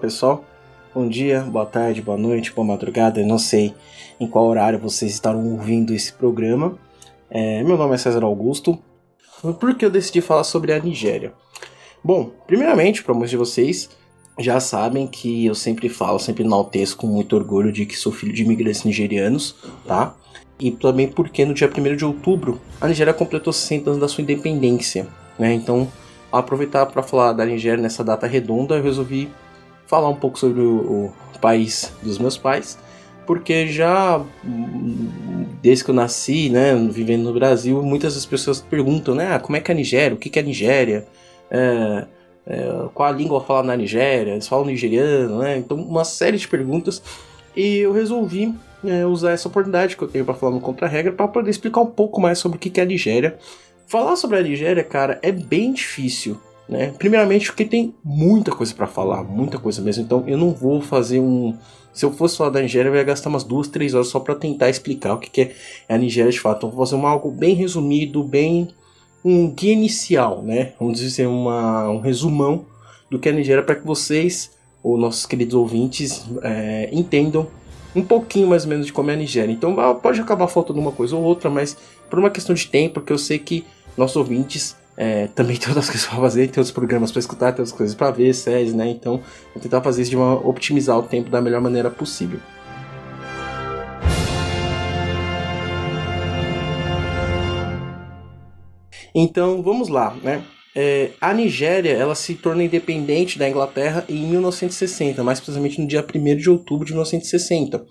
Pessoal, bom dia, boa tarde, boa noite, boa madrugada, eu não sei em qual horário vocês estarão ouvindo esse programa. É, meu nome é César Augusto. Por que eu decidi falar sobre a Nigéria? Bom, primeiramente, para muitos de vocês já sabem que eu sempre falo, sempre enalteço com muito orgulho de que sou filho de imigrantes nigerianos, tá? E também porque no dia 1 de outubro a Nigéria completou 60 anos da sua independência, né? Então, aproveitar para falar da Nigéria nessa data redonda, eu resolvi falar um pouco sobre o, o país dos meus pais, porque já desde que eu nasci, né, vivendo no Brasil, muitas das pessoas perguntam, né, ah, como é que é a Nigéria, o que, é a Nigéria, é, é, qual a língua fala na Nigéria, eles falam nigeriano, né, então uma série de perguntas, e eu resolvi é, usar essa oportunidade que eu tenho para falar no Contra-Regra para poder explicar um pouco mais sobre o que é a Nigéria. Falar sobre a Nigéria, cara, é bem difícil, né? Primeiramente porque tem muita coisa para falar, muita coisa mesmo. Então eu não vou fazer um. Se eu fosse falar da Nigéria, eu ia gastar umas duas, três horas só para tentar explicar o que é a Nigéria de fato. Então vou fazer um, algo bem resumido, bem um guia inicial, né? Vamos dizer uma, um resumão do que é a Nigéria para que vocês, ou nossos queridos ouvintes, é, entendam um pouquinho mais ou menos de como é a Nigéria. Então pode acabar faltando uma coisa ou outra, mas por uma questão de tempo, porque eu sei que nossos ouvintes é, também tem outras coisas para fazer, tem outros programas para escutar, tem outras coisas para ver, séries, né? Então, vou tentar fazer isso de uma otimizar o tempo da melhor maneira possível. Então, vamos lá, né? É, a Nigéria ela se torna independente da Inglaterra em 1960, mais precisamente no dia 1 de outubro de 1960.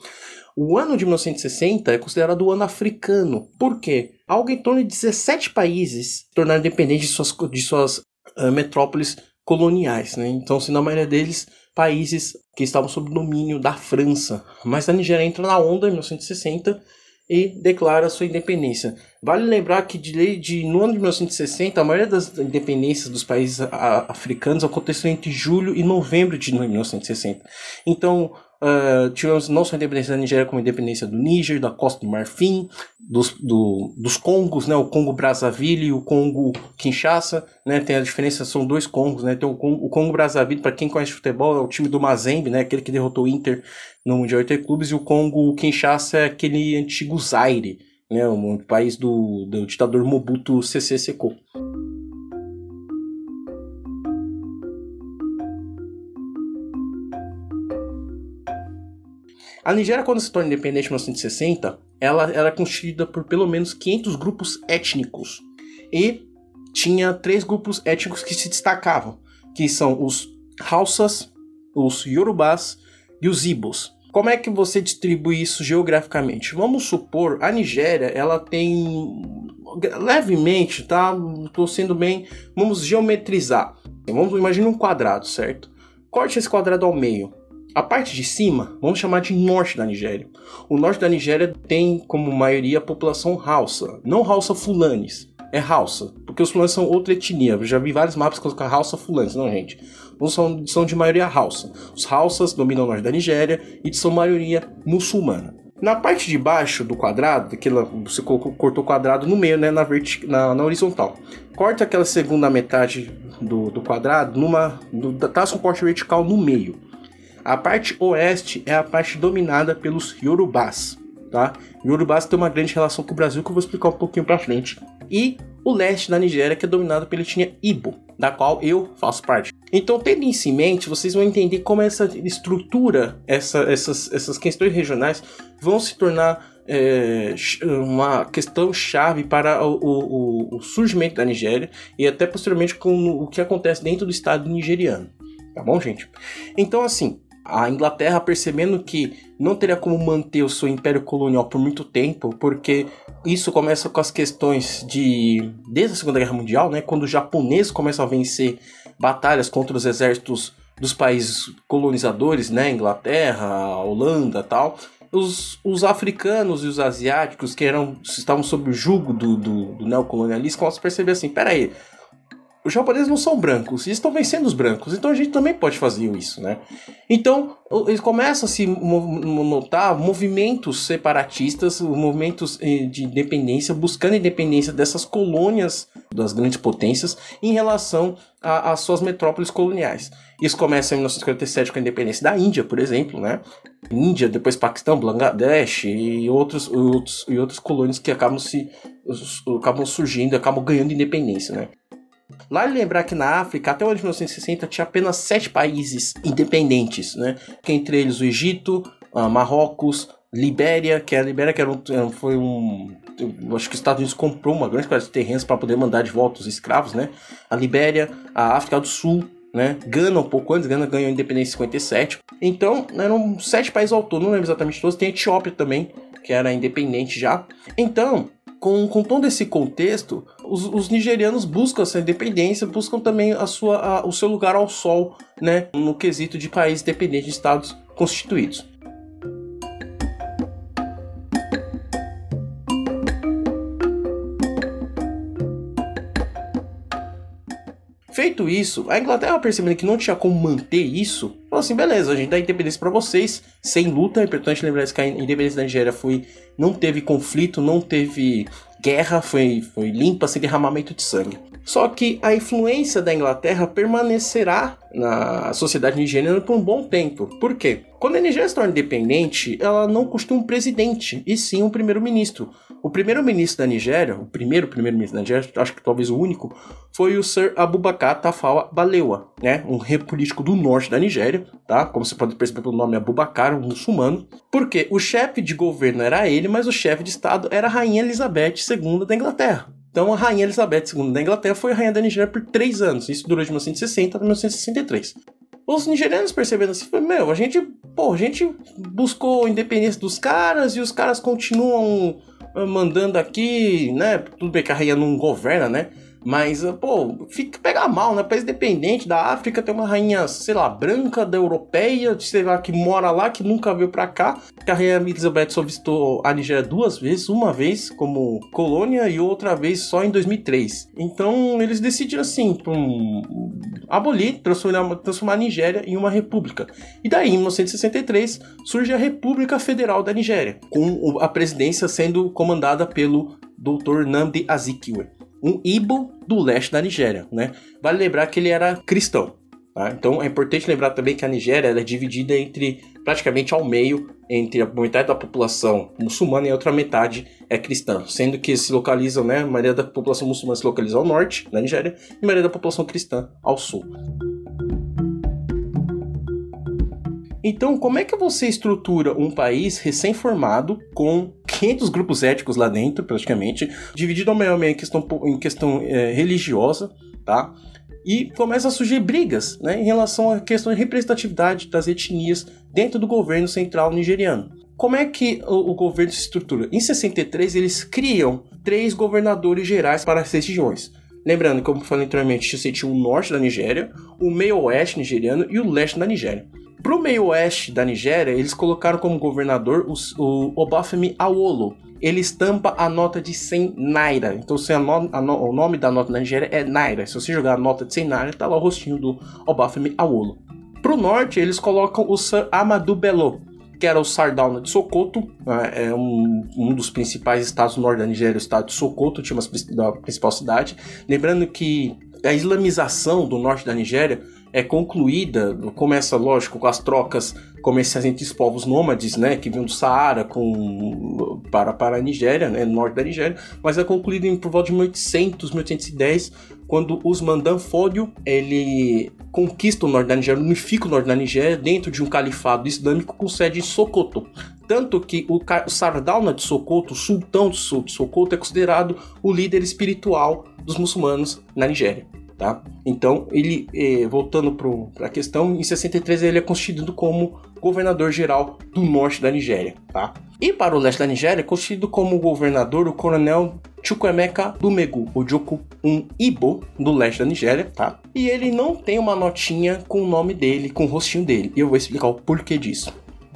O ano de 1960 é considerado o ano africano. Por quê? Algo em torno de 17 países tornaram independentes de suas, de suas uh, metrópoles coloniais. Né? Então, se na maioria deles, países que estavam sob domínio da França. Mas a Nigéria entra na onda em 1960 e declara sua independência. Vale lembrar que de, de, no ano de 1960, a maioria das independências dos países africanos aconteceu entre julho e novembro de 1960. Então, Uh, tivemos não só a independência da Nigéria, como a independência do Níger, da Costa do Marfim, dos, do, dos Congos, né? O Congo Brazzaville e o Congo Kinshasa, né? Tem a diferença, são dois Congos, né? Tem o Congo, o Congo Brazzaville, para quem conhece futebol, é o time do Mazembe, né? Aquele que derrotou o Inter no Mundial Interclubes, e o Congo Kinshasa é aquele antigo Zaire, né? O, país do, do ditador Mobutu Sese Seko. A Nigéria, quando se torna independente em 1960, ela era constituída por pelo menos 500 grupos étnicos. E tinha três grupos étnicos que se destacavam, que são os Hausas, os Yorubás e os Ibos. Como é que você distribui isso geograficamente? Vamos supor, a Nigéria, ela tem levemente, tá? Estou sendo bem, vamos geometrizar. Vamos imaginar um quadrado, certo? Corte esse quadrado ao meio. A parte de cima, vamos chamar de norte da Nigéria. O norte da Nigéria tem como maioria a população Hausa, não Hausa Fulanes, é Hausa, porque os fulanes são outra etnia. Eu já vi vários mapas com Hausa Fulanes, não, gente. São, são de maioria Hausa. Os Hausas dominam o norte da Nigéria e são maioria muçulmana. Na parte de baixo do quadrado, aquela, você cortou o quadrado no meio, né, na, vertic, na, na horizontal. Corta aquela segunda metade do, do quadrado numa. Do, um corte vertical no meio. A parte oeste é a parte dominada pelos Yorubás, tá? Yorubás tem uma grande relação com o Brasil que eu vou explicar um pouquinho para frente. E o leste da Nigéria que é dominado pela etnia Ibo, da qual eu faço parte. Então, tendo isso em mente, vocês vão entender como essa estrutura, essa, essas, essas questões regionais vão se tornar é, uma questão chave para o, o, o, surgimento da Nigéria e até posteriormente com o que acontece dentro do Estado nigeriano. Tá bom, gente? Então, assim, a Inglaterra percebendo que não teria como manter o seu império colonial por muito tempo, porque isso começa com as questões de desde a Segunda Guerra Mundial, né, quando os japoneses começam a vencer batalhas contra os exércitos dos países colonizadores, né, Inglaterra, Holanda, tal. Os, os africanos e os asiáticos que eram estavam sob o jugo do, do, do neocolonialismo começam a perceber assim, peraí, os japoneses não são brancos, eles estão vencendo os brancos, então a gente também pode fazer isso, né? Então, eles começam a se notar movimentos separatistas, movimentos eh, de independência, buscando a independência dessas colônias das grandes potências em relação às suas metrópoles coloniais. Isso começa em 1947 com a independência da Índia, por exemplo, né? Índia, depois Paquistão, Bangladesh e outros, outros, e outras colônias que acabam se acabam surgindo, acabam ganhando independência, né? Vale lembrar que na África, até o ano de 1960, tinha apenas sete países independentes, né? Que entre eles o Egito, uh, Marrocos, Libéria, que a Libéria que era um, foi um. Acho que os Estados Unidos comprou uma grande quantidade de terrenos para poder mandar de volta os escravos, né? A Libéria, a África do Sul, né? Gana um pouco antes, Gana ganhou a independência em 57. Então, eram sete países ao todo, não lembro exatamente todos. Tem a Etiópia também, que era independente já. Então, com, com todo esse contexto, os, os, nigerianos buscam essa independência, buscam também a sua, a, o seu lugar ao sol, né, no quesito de país dependente de estados constituídos. Feito isso, a Inglaterra percebendo que não tinha como manter isso, falou assim: beleza, a gente dá independência para vocês, sem luta. É importante lembrar que a independência da Nigéria foi, não teve conflito, não teve guerra, foi, foi limpa, sem derramamento de sangue. Só que a influência da Inglaterra permanecerá na sociedade nigeriana por um bom tempo. Por quê? Quando a Nigéria se torna independente, ela não costuma um presidente, e sim um primeiro-ministro. O primeiro-ministro da Nigéria, o primeiro primeiro-ministro da Nigéria, acho que talvez o único, foi o Sir Abubakar Tafawa Balewa, né? Um rei político do norte da Nigéria, tá? Como você pode perceber pelo nome Abubakar, um muçulmano. Porque o chefe de governo era ele, mas o chefe de estado era a rainha Elizabeth II da Inglaterra. Então a rainha Elizabeth II da Inglaterra foi a rainha da Nigéria por três anos. Isso durou de 1960 a 1963. Os nigerianos percebendo assim, meu, a gente, pô, a gente buscou a independência dos caras e os caras continuam mandando aqui, né? Tudo bem que a rainha não governa, né? Mas, pô, fica pegar mal, né? País dependente da África tem uma rainha, sei lá, branca, da europeia, sei lá, que mora lá, que nunca veio pra cá. A rainha Elizabeth só visitou a Nigéria duas vezes, uma vez como colônia e outra vez só em 2003. Então, eles decidiram assim, um, abolir, transformar, transformar a Nigéria em uma república. E daí, em 1963, surge a República Federal da Nigéria, com a presidência sendo comandada pelo Dr. Nnamdi Azikiwe um Ibo do leste da Nigéria, né? Vale lembrar que ele era cristão. Tá? Então é importante lembrar também que a Nigéria é dividida entre praticamente ao meio entre a metade da população muçulmana e a outra metade é cristã, sendo que se localizam, né, a maioria da população muçulmana se localiza ao norte, na Nigéria, e a maioria da população cristã ao sul. Então, como é que você estrutura um país recém-formado com 500 grupos éticos lá dentro, praticamente, dividido ao meio em questão, em questão é, religiosa, tá? E começa a surgir brigas né, em relação à questão de representatividade das etnias dentro do governo central nigeriano. Como é que o, o governo se estrutura? Em 63, eles criam três governadores gerais para as regiões. Lembrando, como falei anteriormente, você tinha o norte da Nigéria, o meio oeste nigeriano e o leste da Nigéria. Pro meio oeste da Nigéria, eles colocaram como governador o Obafemi Awolo. Ele estampa a nota de 100 naira. Então, se no, no, o nome da nota da Nigéria é naira. Se você jogar a nota de 100 naira, tá lá o rostinho do Obafemi Awolo. Pro norte, eles colocam o Sir Amadou Bello, que era o Sardauna de Sokoto, né, é um, um dos principais estados do norte da Nigéria, o estado de Sokoto, tinha uma principal cidade. Lembrando que a islamização do norte da Nigéria é concluída, começa, lógico, com as trocas comerciais entre os povos nômades, né, que vinham do Saara com, para, para a Nigéria, né, no norte da Nigéria, mas é concluída em por volta de 1800, 1810, quando Usman Dan Fodio, ele conquista o norte da Nigéria, unifica o norte da Nigéria dentro de um califado islâmico com sede em Sokoto. Tanto que o, o Sardauna de Sokoto, o sultão de Sokoto, é considerado o líder espiritual dos muçulmanos na Nigéria. Tá? Então, ele, eh, voltando para a questão, em 63 ele é constituído como governador geral do norte da Nigéria. Tá? E para o leste da Nigéria, é constituído como governador o coronel Chukwemeka Dumegu, o Joku, um Ibo do leste da Nigéria, tá? E ele não tem uma notinha com o nome dele, com o rostinho dele. E eu vou explicar o porquê disso.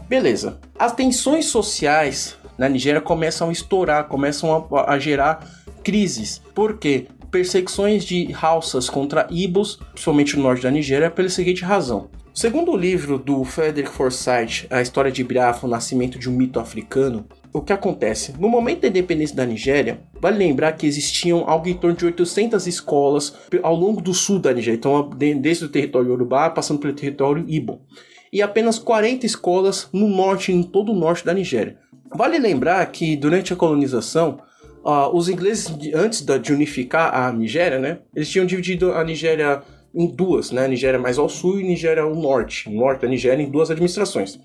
Beleza. As tensões sociais na Nigéria começam a estourar, começam a, a gerar crises. Por quê? Perseguições de Hausas contra Ibos, principalmente no norte da Nigéria, pela seguinte razão. Segundo o livro do Frederick Forsyth, A História de Biafra, o Nascimento de um Mito Africano, o que acontece? No momento da independência da Nigéria, vale lembrar que existiam algo em torno de 800 escolas ao longo do sul da Nigéria, então desde o território Yorubá, passando pelo território Ibo, e apenas 40 escolas no norte, em todo o norte da Nigéria. Vale lembrar que durante a colonização, uh, os ingleses, antes de unificar a Nigéria, né, eles tinham dividido a Nigéria em duas, né, Nigéria mais ao sul e Nigéria ao norte, norte da Nigéria em duas administrações.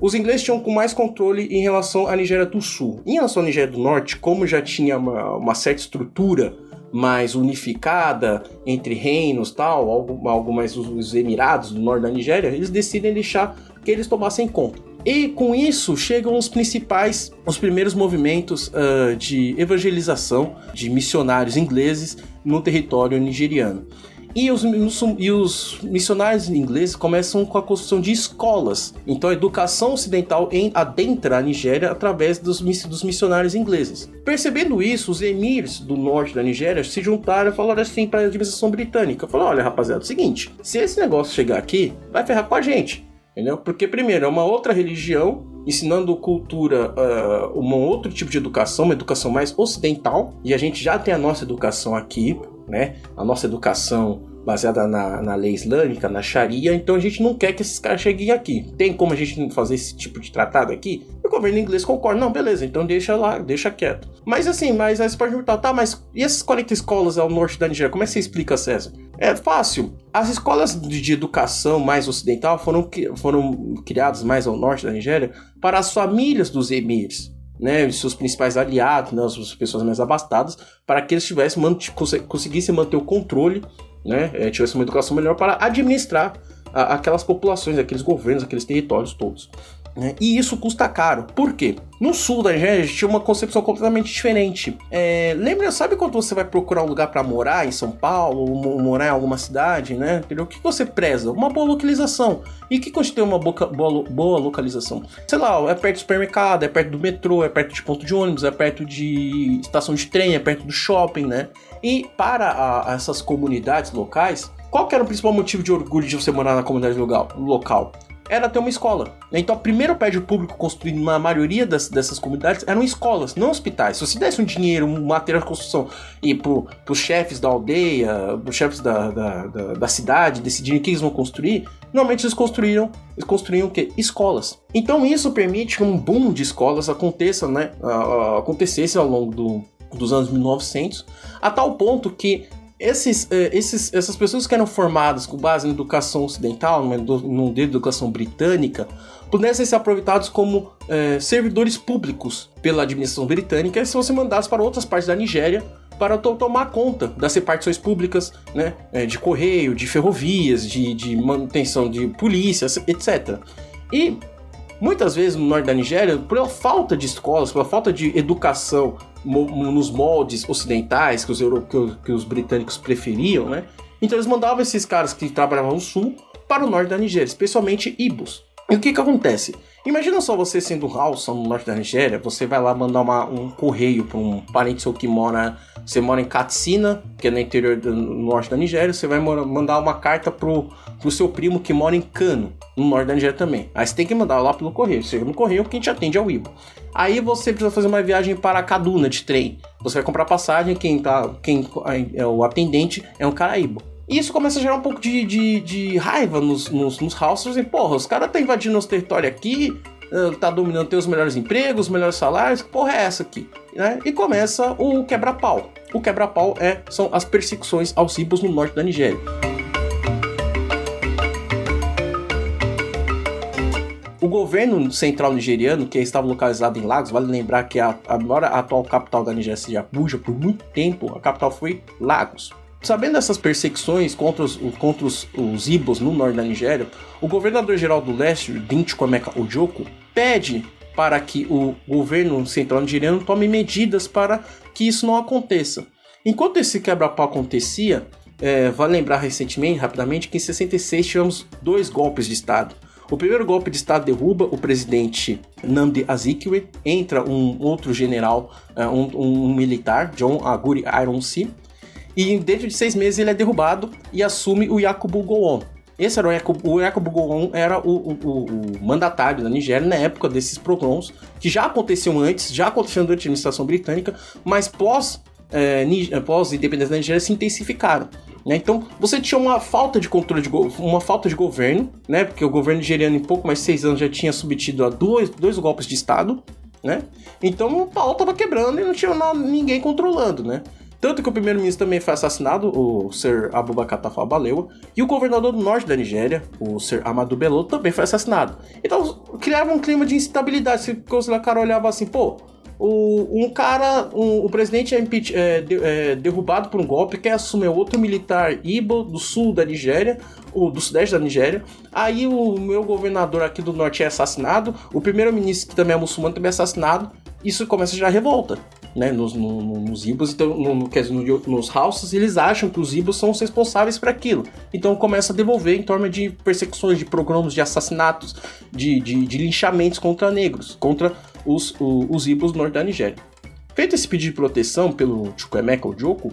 Os ingleses tinham com mais controle em relação à Nigéria do Sul. Em relação à Nigéria do Norte, como já tinha uma, uma certa estrutura mais unificada entre reinos tal, algo, algo mais os, os Emirados do norte da Nigéria, eles decidem deixar que eles tomassem conta. E com isso chegam os principais, os primeiros movimentos uh, de evangelização de missionários ingleses no território nigeriano. E os, e os missionários ingleses começam com a construção de escolas. Então a educação ocidental em, adentra a Nigéria através dos, dos missionários ingleses. Percebendo isso, os emirs do norte da Nigéria se juntaram e falaram assim para a administração britânica: falaram, olha rapaziada, é o seguinte, se esse negócio chegar aqui, vai ferrar com a gente. Entendeu? Porque, primeiro, é uma outra religião ensinando cultura, uh, um outro tipo de educação, uma educação mais ocidental, e a gente já tem a nossa educação aqui, né? A nossa educação baseada na, na lei islâmica, na Sharia, então a gente não quer que esses caras cheguem aqui. Tem como a gente fazer esse tipo de tratado aqui? O governo inglês concorda, não, beleza, então deixa lá, deixa quieto. Mas assim, mas aí você pode perguntar, tá, mas e essas 40 escolas ao norte da Nigéria, como é que você explica, César? É fácil. As escolas de educação mais ocidental foram, foram criadas mais ao norte da Nigéria para as famílias dos emirs né, seus principais aliados, né, as pessoas mais abastadas, para que eles tivessem conseguissem manter o controle, né, tivessem uma educação melhor para administrar a, aquelas populações, aqueles governos, aqueles territórios todos. Né? E isso custa caro. Por quê? No sul da gente tinha uma concepção completamente diferente. É, lembra, sabe quando você vai procurar um lugar para morar em São Paulo, ou morar em alguma cidade, né? O que você preza? Uma boa localização. E que constitui uma boa, boa, boa localização? Sei lá, é perto do supermercado, é perto do metrô, é perto de ponto de ônibus, é perto de estação de trem, é perto do shopping, né? E para a, essas comunidades locais, qual que era o principal motivo de orgulho de você morar na comunidade local? Era ter uma escola. Então, o primeiro prédio público construído na maioria das, dessas comunidades eram escolas, não hospitais. Se você desse um dinheiro, um material de construção e pro, pros chefes da aldeia, pros chefes da, da, da, da cidade decidirem o que eles vão construir, normalmente eles construíram, eles construíam o quê? Escolas. Então, isso permite que um boom de escolas aconteça, né? Acontecesse ao longo do, dos anos 1900, a tal ponto que esses, eh, esses, essas pessoas que eram formadas com base na educação ocidental, num de educação britânica, pudessem ser aproveitados como eh, servidores públicos pela administração britânica e se você mandasse para outras partes da Nigéria para to tomar conta das repartições públicas, né, eh, de correio, de ferrovias, de, de manutenção de polícia, etc. E muitas vezes no norte da Nigéria, pela falta de escolas, pela falta de educação nos moldes ocidentais que os, europeus, que os britânicos preferiam, né? Então eles mandavam esses caras que trabalhavam no sul para o norte da Nigéria, especialmente Ibos. E o que que acontece? Imagina só você sendo Hausa no norte da Nigéria, você vai lá mandar uma, um correio para um parente seu que mora, você mora em Katsina, que é no interior do norte da Nigéria, você vai mandar uma carta pro, pro seu primo que mora em Kano, no norte da Nigéria também. Aí você tem que mandar lá pelo correio, chega no correio quem te atende é o Ibo. Aí você precisa fazer uma viagem para Kaduna de trem. Você vai comprar passagem, quem tá, quem é o atendente é um caraíbo. E isso começa a gerar um pouco de, de, de raiva nos, nos, nos houses. E, porra, os caras tá invadindo nosso território aqui, eh, tá dominando, tem os melhores empregos, os melhores salários, que porra é essa aqui? Né? E começa o quebra-pau. O quebra-pau é, são as perseguições aos ibos no norte da Nigéria. O governo central nigeriano, que estava localizado em Lagos, vale lembrar que a, a a atual capital da Nigéria seja Abuja, por muito tempo a capital foi Lagos. Sabendo dessas perseguições contra os, contra os, os Ibos no norte da Nigéria, o governador-geral do leste, Dinti Kwameka Ojoko, pede para que o governo central nigeriano tome medidas para que isso não aconteça. Enquanto esse quebra-pau acontecia, é, vale lembrar recentemente, rapidamente, que em 66 tivemos dois golpes de Estado. O primeiro golpe de Estado derruba o presidente Nnamdi Azikiwe, entra um outro general, uh, um, um, militar, John Aguri Ironsi, E dentro de seis meses ele é derrubado e assume o Yakubu Gowon. Esse era o Yakubu, o Yakubu Gowon era o, o, o, mandatário da Nigéria na época desses pogroms, que já aconteciam antes, já aconteciam durante a administração britânica, mas pós, é, pós independência da Nigéria se intensificaram. Né? Então, você tinha uma falta de controle, de uma falta de governo, né? porque o governo nigeriano em pouco mais de seis anos já tinha submetido a dois, dois golpes de Estado, né? Então o pau tava quebrando e não tinha ninguém controlando, né? Tanto que o primeiro-ministro também foi assassinado, o Sir Abubakar Tafawa Balewa, e o governador do norte da Nigéria, o Sir Amadou Bello, também foi assassinado. Então criava um clima de instabilidade. Se o cara olhava assim, pô, o, um cara, um, o presidente é, é, de, é, derrubado por um golpe, quer assumir outro militar Ibo do sul da Nigéria, ou do sudeste da Nigéria. Aí o meu governador aqui do norte é assassinado, o primeiro-ministro, que também é muçulmano, também é assassinado. Isso começa já a revolta. Né, nos, no, nos Ibos, então, no, no, quer dizer, no, nos Houses, eles acham que os Ibos são os responsáveis por aquilo. Então começa a devolver em torno de persecuções, de programas de assassinatos, de, de, de linchamentos contra negros, contra os, os, os Ibos do norte da Nigéria. Feito esse pedido de proteção pelo Chukwemeka Ojoko,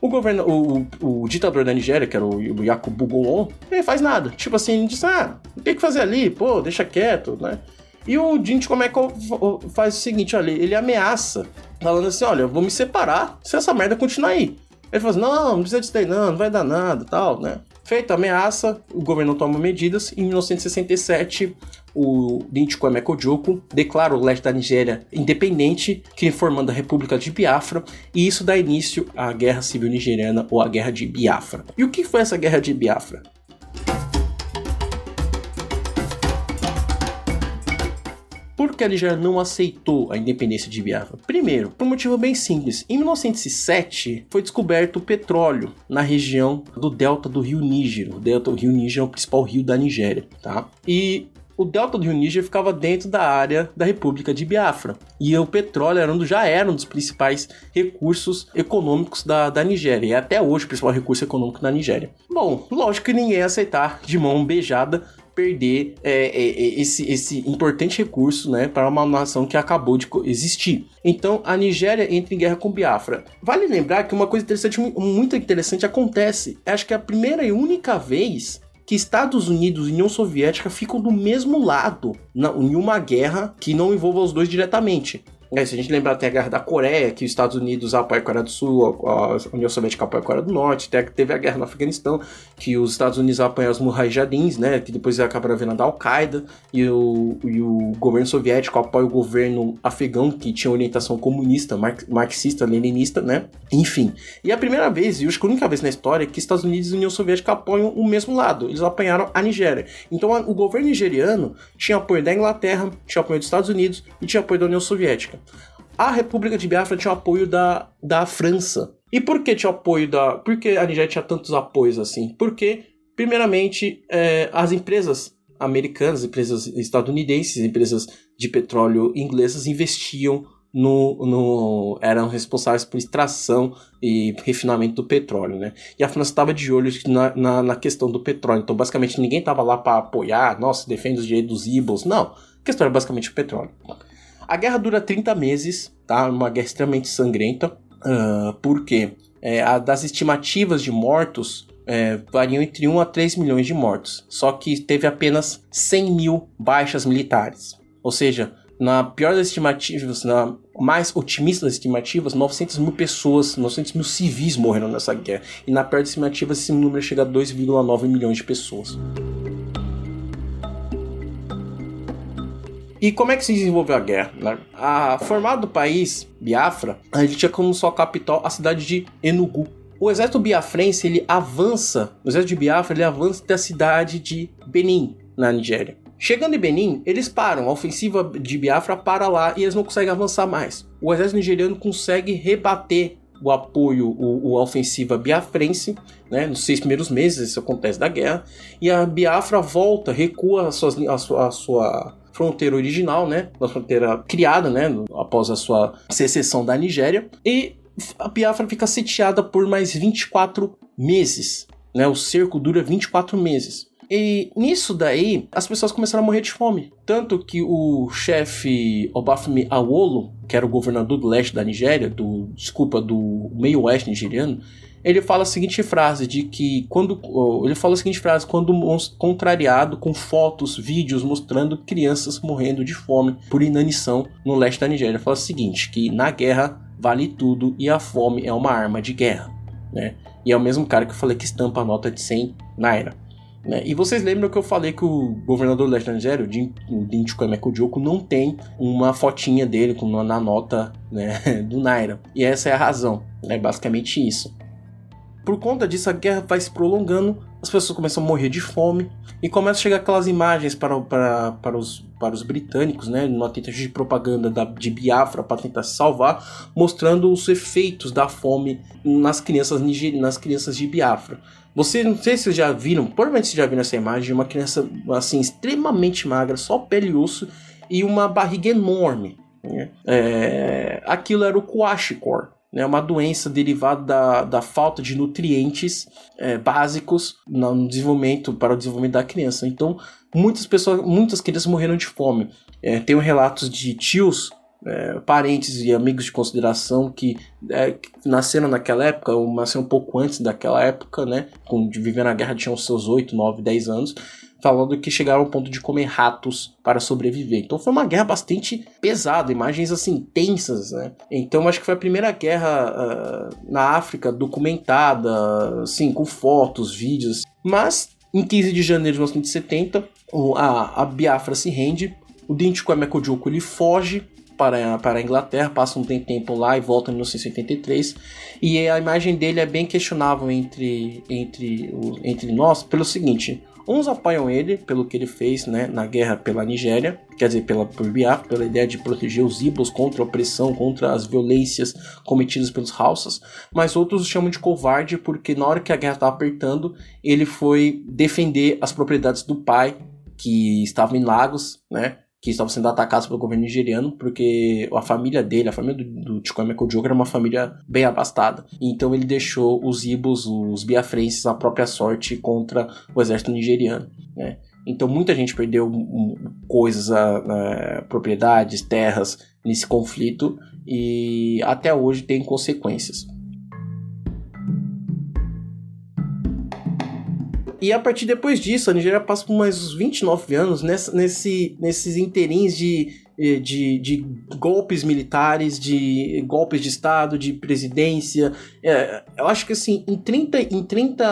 o, governo, o, o, o, ditador da Nigéria, que era o, o Yakubu Gowon, ele faz nada. Tipo assim, diz, ah, o que fazer ali? Pô, deixa quieto, né? E o Jinchi como é que faz o seguinte, olha, ele ameaça, falando assim, olha, eu vou me separar se essa merda continuar aí. Ele fala assim, não, não precisa disso daí não, não vai dar nada tal, né? Feita a ameaça, o governo toma medidas. Em 1967, o Dinchiko Emekojoko declara o leste da Nigéria independente, formando a República de Biafra, e isso dá início à Guerra Civil Nigeriana ou à Guerra de Biafra. E o que foi essa Guerra de Biafra? Por que a Nigéria não aceitou a independência de Biafra? Primeiro, por um motivo bem simples. Em 1907 foi descoberto petróleo na região do delta do rio Níger. O delta do rio Níger é o principal rio da Nigéria, tá? E o delta do rio Níger ficava dentro da área da República de Biafra. E o petróleo era um, já era um dos principais recursos econômicos da, da Nigéria. E até hoje o principal recurso econômico da Nigéria. Bom, lógico que ninguém ia aceitar de mão beijada perder é, é, é, esse, esse importante recurso né, para uma nação que acabou de existir. Então a Nigéria entra em guerra com Biafra. Vale lembrar que uma coisa interessante, muito interessante acontece. Acho que é a primeira e única vez que Estados Unidos e União Soviética ficam do mesmo lado na, em uma guerra que não envolva os dois diretamente. É, se a gente lembrar, tem a guerra da Coreia, que os Estados Unidos apoiam a Coreia do Sul, a União Soviética apoia a Coreia do Norte, teve a guerra no Afeganistão, que os Estados Unidos apoiam os Mujahidins, né, que depois acabaram vendo da Al-Qaeda, e o, e o governo soviético apoia o governo afegão, que tinha orientação comunista, marxista, leninista, né, enfim. E é a primeira vez, e acho que a única vez na história, que Estados Unidos e União Soviética apoiam o mesmo lado, eles apanharam a Nigéria. Então a, o governo nigeriano tinha apoio da Inglaterra, tinha apoio dos Estados Unidos e tinha apoio da União Soviética a República de Biafra tinha o apoio da, da França. E por que tinha apoio da. Por que a Nigéria tinha tantos apoios assim? Porque, primeiramente, é, as empresas americanas, empresas estadunidenses, empresas de petróleo inglesas investiam no, no, eram responsáveis por extração e refinamento do petróleo, né? E a França estava de olho na, na, na, questão do petróleo. Então, basicamente, ninguém estava lá para apoiar, nossa, defende os direitos dos Ibos. Não. A questão era basicamente o petróleo. A guerra dura 30 meses, tá? Uma guerra extremamente sangrenta, uh, porque é, a, das estimativas de mortos é, variam entre 1 a 3 milhões de mortos, só que teve apenas 100 mil baixas militares. Ou seja, na pior das estimativas, na mais otimista das estimativas, 900 mil pessoas, 900 mil civis morreram nessa guerra. E na pior das estimativas, esse número chega a 2,9 milhões de pessoas. E como é que se desenvolveu a guerra? Né? A formado do país, Biafra, a gente tinha como sua capital a cidade de Enugu. O exército biafrense ele avança, o exército de Biafra ele avança da cidade de Benin, na Nigéria. Chegando em Benin, eles param, a ofensiva de Biafra para lá e eles não conseguem avançar mais. O exército nigeriano consegue rebater o apoio, o, o, a ofensiva biafrense, né, nos seis primeiros meses, isso acontece da guerra, e a Biafra volta, recua a, suas, a, sua, a sua fronteira original, né? Uma fronteira criada, né? Após a sua secessão da Nigéria. E a Biafra fica sitiada por mais 24 meses. Né? O cerco dura 24 meses. E nisso daí, as pessoas começaram a morrer de fome. Tanto que o chefe Obafemi Awolo, que era o governador do leste da Nigéria, do desculpa, do meio oeste nigeriano, ele fala a seguinte frase de que quando ele fala a seguinte frase quando contrariado com fotos, vídeos mostrando crianças morrendo de fome por inanição no leste da Nigéria, fala o seguinte que na guerra vale tudo e a fome é uma arma de guerra, né? E é o mesmo cara que eu falei que estampa a nota de 100 naira. Né? E vocês lembram que eu falei que o governador do leste da Nigéria, o Dinchiko Emeko não tem uma fotinha dele na nota né, do Naira. E essa é a razão, é né? basicamente isso. Por conta disso, a guerra vai se prolongando, as pessoas começam a morrer de fome e começam a chegar aquelas imagens para, para, para, os, para os britânicos, né, numa tentativa de propaganda da, de Biafra para tentar se salvar, mostrando os efeitos da fome nas crianças, nas crianças de Biafra. Você, não sei se vocês já viram, provavelmente vocês já viram essa imagem de uma criança assim extremamente magra, só pele e osso e uma barriga enorme. Né? É, aquilo era o Kwashiorkor, né, uma doença derivada da, da falta de nutrientes é, básicos no desenvolvimento para o desenvolvimento da criança. Então, muitas pessoas, muitas crianças morreram de fome. É, tenho relatos de tios, é, parentes e amigos de consideração que, é, que nasceram naquela época, ou nasceram um pouco antes daquela época, né, com, viver na guerra, tinham seus 8, 9, 10 anos, falando que chegaram ao ponto de comer ratos para sobreviver. Então foi uma guerra bastante pesada, imagens assim tensas, né? Então acho que foi a primeira guerra uh, na África documentada, assim, com fotos, vídeos. Mas em 15 de janeiro de 1970, a, a Biafra se rende, o Dintico Mekojoku ele foge para, para a Inglaterra, passa um tempo lá e volta em 1983. E a imagem dele é bem questionável entre, entre, entre nós pelo seguinte: Uns apoiam ele pelo que ele fez né, na guerra pela Nigéria, quer dizer, pela, por Biafra, pela ideia de proteger os Ibos contra a opressão, contra as violências cometidas pelos Hausas, mas outros o chamam de covarde porque na hora que a guerra estava apertando, ele foi defender as propriedades do pai, que estava em Lagos, né? Que estavam sendo atacados pelo governo nigeriano, porque a família dele, a família do, do Kojogo era uma família bem abastada. Então ele deixou os Ibos, os biafrenses, à própria sorte contra o exército nigeriano, né? Então muita gente perdeu coisas, propriedades, terras nesse conflito e até hoje tem consequências. E a partir depois disso, a Nigéria passa por mais uns 29 anos nessa, nesse, nesses interins de, de, de, golpes militares, de golpes de Estado, de presidência. É, eu acho que assim, em 30, em 30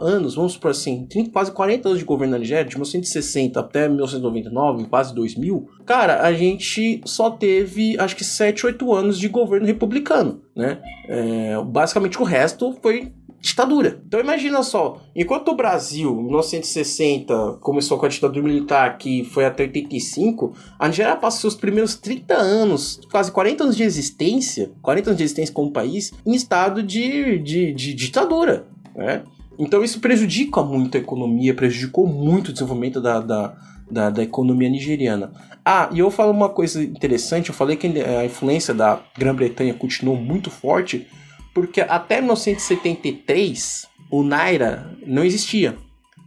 anos, vamos por assim, 30, quase 40 anos de governo na Nigéria, de 1960 até 1999, quase 2000, cara, a gente só teve, acho que 7, 8 anos de governo republicano, né? É, basicamente o resto foi ditadura. Então imagina só, enquanto o Brasil, em 1960, começou com a ditadura militar, que foi até 85, a Nigéria passou seus primeiros 30 anos, quase 40 anos de existência, 40 anos de existência como país, em estado de, de, de ditadura, né? Então isso prejudica muito a economia, prejudicou muito o desenvolvimento da, da, da, da economia nigeriana. Ah, e eu falo uma coisa interessante, eu falei que a influência da Grã-Bretanha continuou muito forte, porque até 1973 o Naira não existia.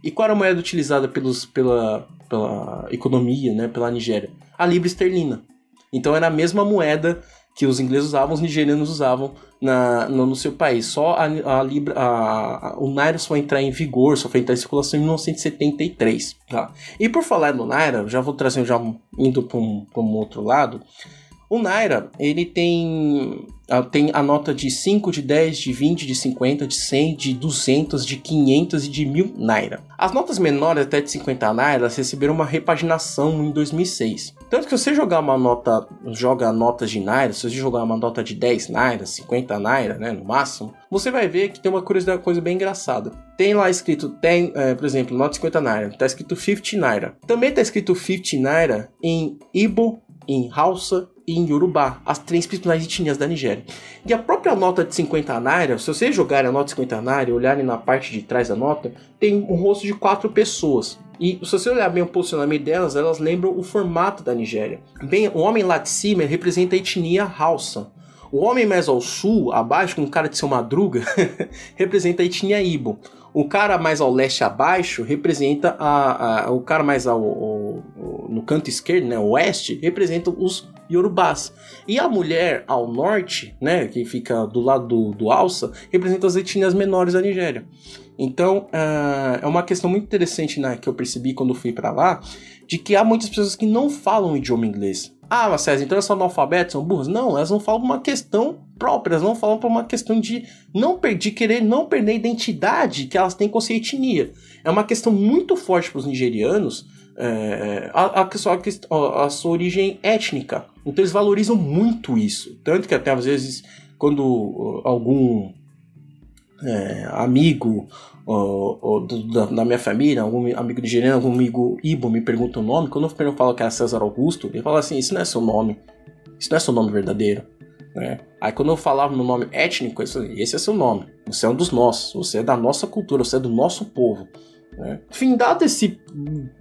E qual era a moeda utilizada pelos, pela, pela economia, né, pela Nigéria? A libra esterlina. Então era a mesma moeda que os ingleses usavam, os nigerianos usavam na, no, no seu país. Só a, a Libra, a, a, o Naira só entrar em vigor, só foi entrar em circulação em 1973. Tá? E por falar no Naira, já vou trazer, já indo para um, um outro lado, o Naira, ele tem, ah, tem a nota de 5, de 10, de 20, de 50, de 100, de 200, de 500 e de 1000 Naira. As notas menores até de 50 Naira receberam uma repaginação em 2006. Tanto que se você jogar uma nota, joga notas de Naira, se você jogar uma nota de 10 Naira, 50 Naira, né, no máximo, você vai ver que tem uma curiosidade, coisa bem engraçada. Tem lá escrito, tem, é, por exemplo, nota de 50 Naira, tá escrito 50 Naira. Também tá escrito 50 Naira em Ibo, em Hausa e em Yorubá, as três principais etnias da Nigéria. E a própria nota de 50 naira, se vocês jogarem a nota de 50 naira e olharem na parte de trás da nota, tem um rosto de quatro pessoas. E se você olhar bem o posicionamento delas, elas lembram o formato da Nigéria. Bem, o homem lá de cima representa a etnia Hausa. O homem mais ao sul, abaixo, com um cara de seu madruga, representa a etnia Ibo. O cara mais ao leste abaixo representa a, a o cara mais ao, ao, no canto esquerdo, né, oeste, representa os Yorubás. E a mulher ao norte, né, que fica do lado do, do Alça, representa as etnias menores da Nigéria. Então, uh, é uma questão muito interessante né, que eu percebi quando fui para lá, de que há muitas pessoas que não falam o idioma inglês. Ah, mas César, então elas são analfabetas, são burras? Não, elas não falam por uma questão própria, elas não falam por uma questão de não perder, querer não perder a identidade que elas têm com sua etnia. É uma questão muito forte para os nigerianos, é, a, a, a, a, sua origem étnica. Então eles valorizam muito isso. Tanto que até às vezes, quando algum é, amigo ou do, da, da, minha família, algum amigo de gerente, algum amigo Ibo me pergunta o nome, quando eu falo que era César Augusto, ele fala assim, isso não é seu nome, isso não é seu nome verdadeiro. Né? Aí quando eu falava no nome étnico, esse é seu nome, você é um dos nossos, você é da nossa cultura, você é do nosso povo. Né? Enfim, dado esse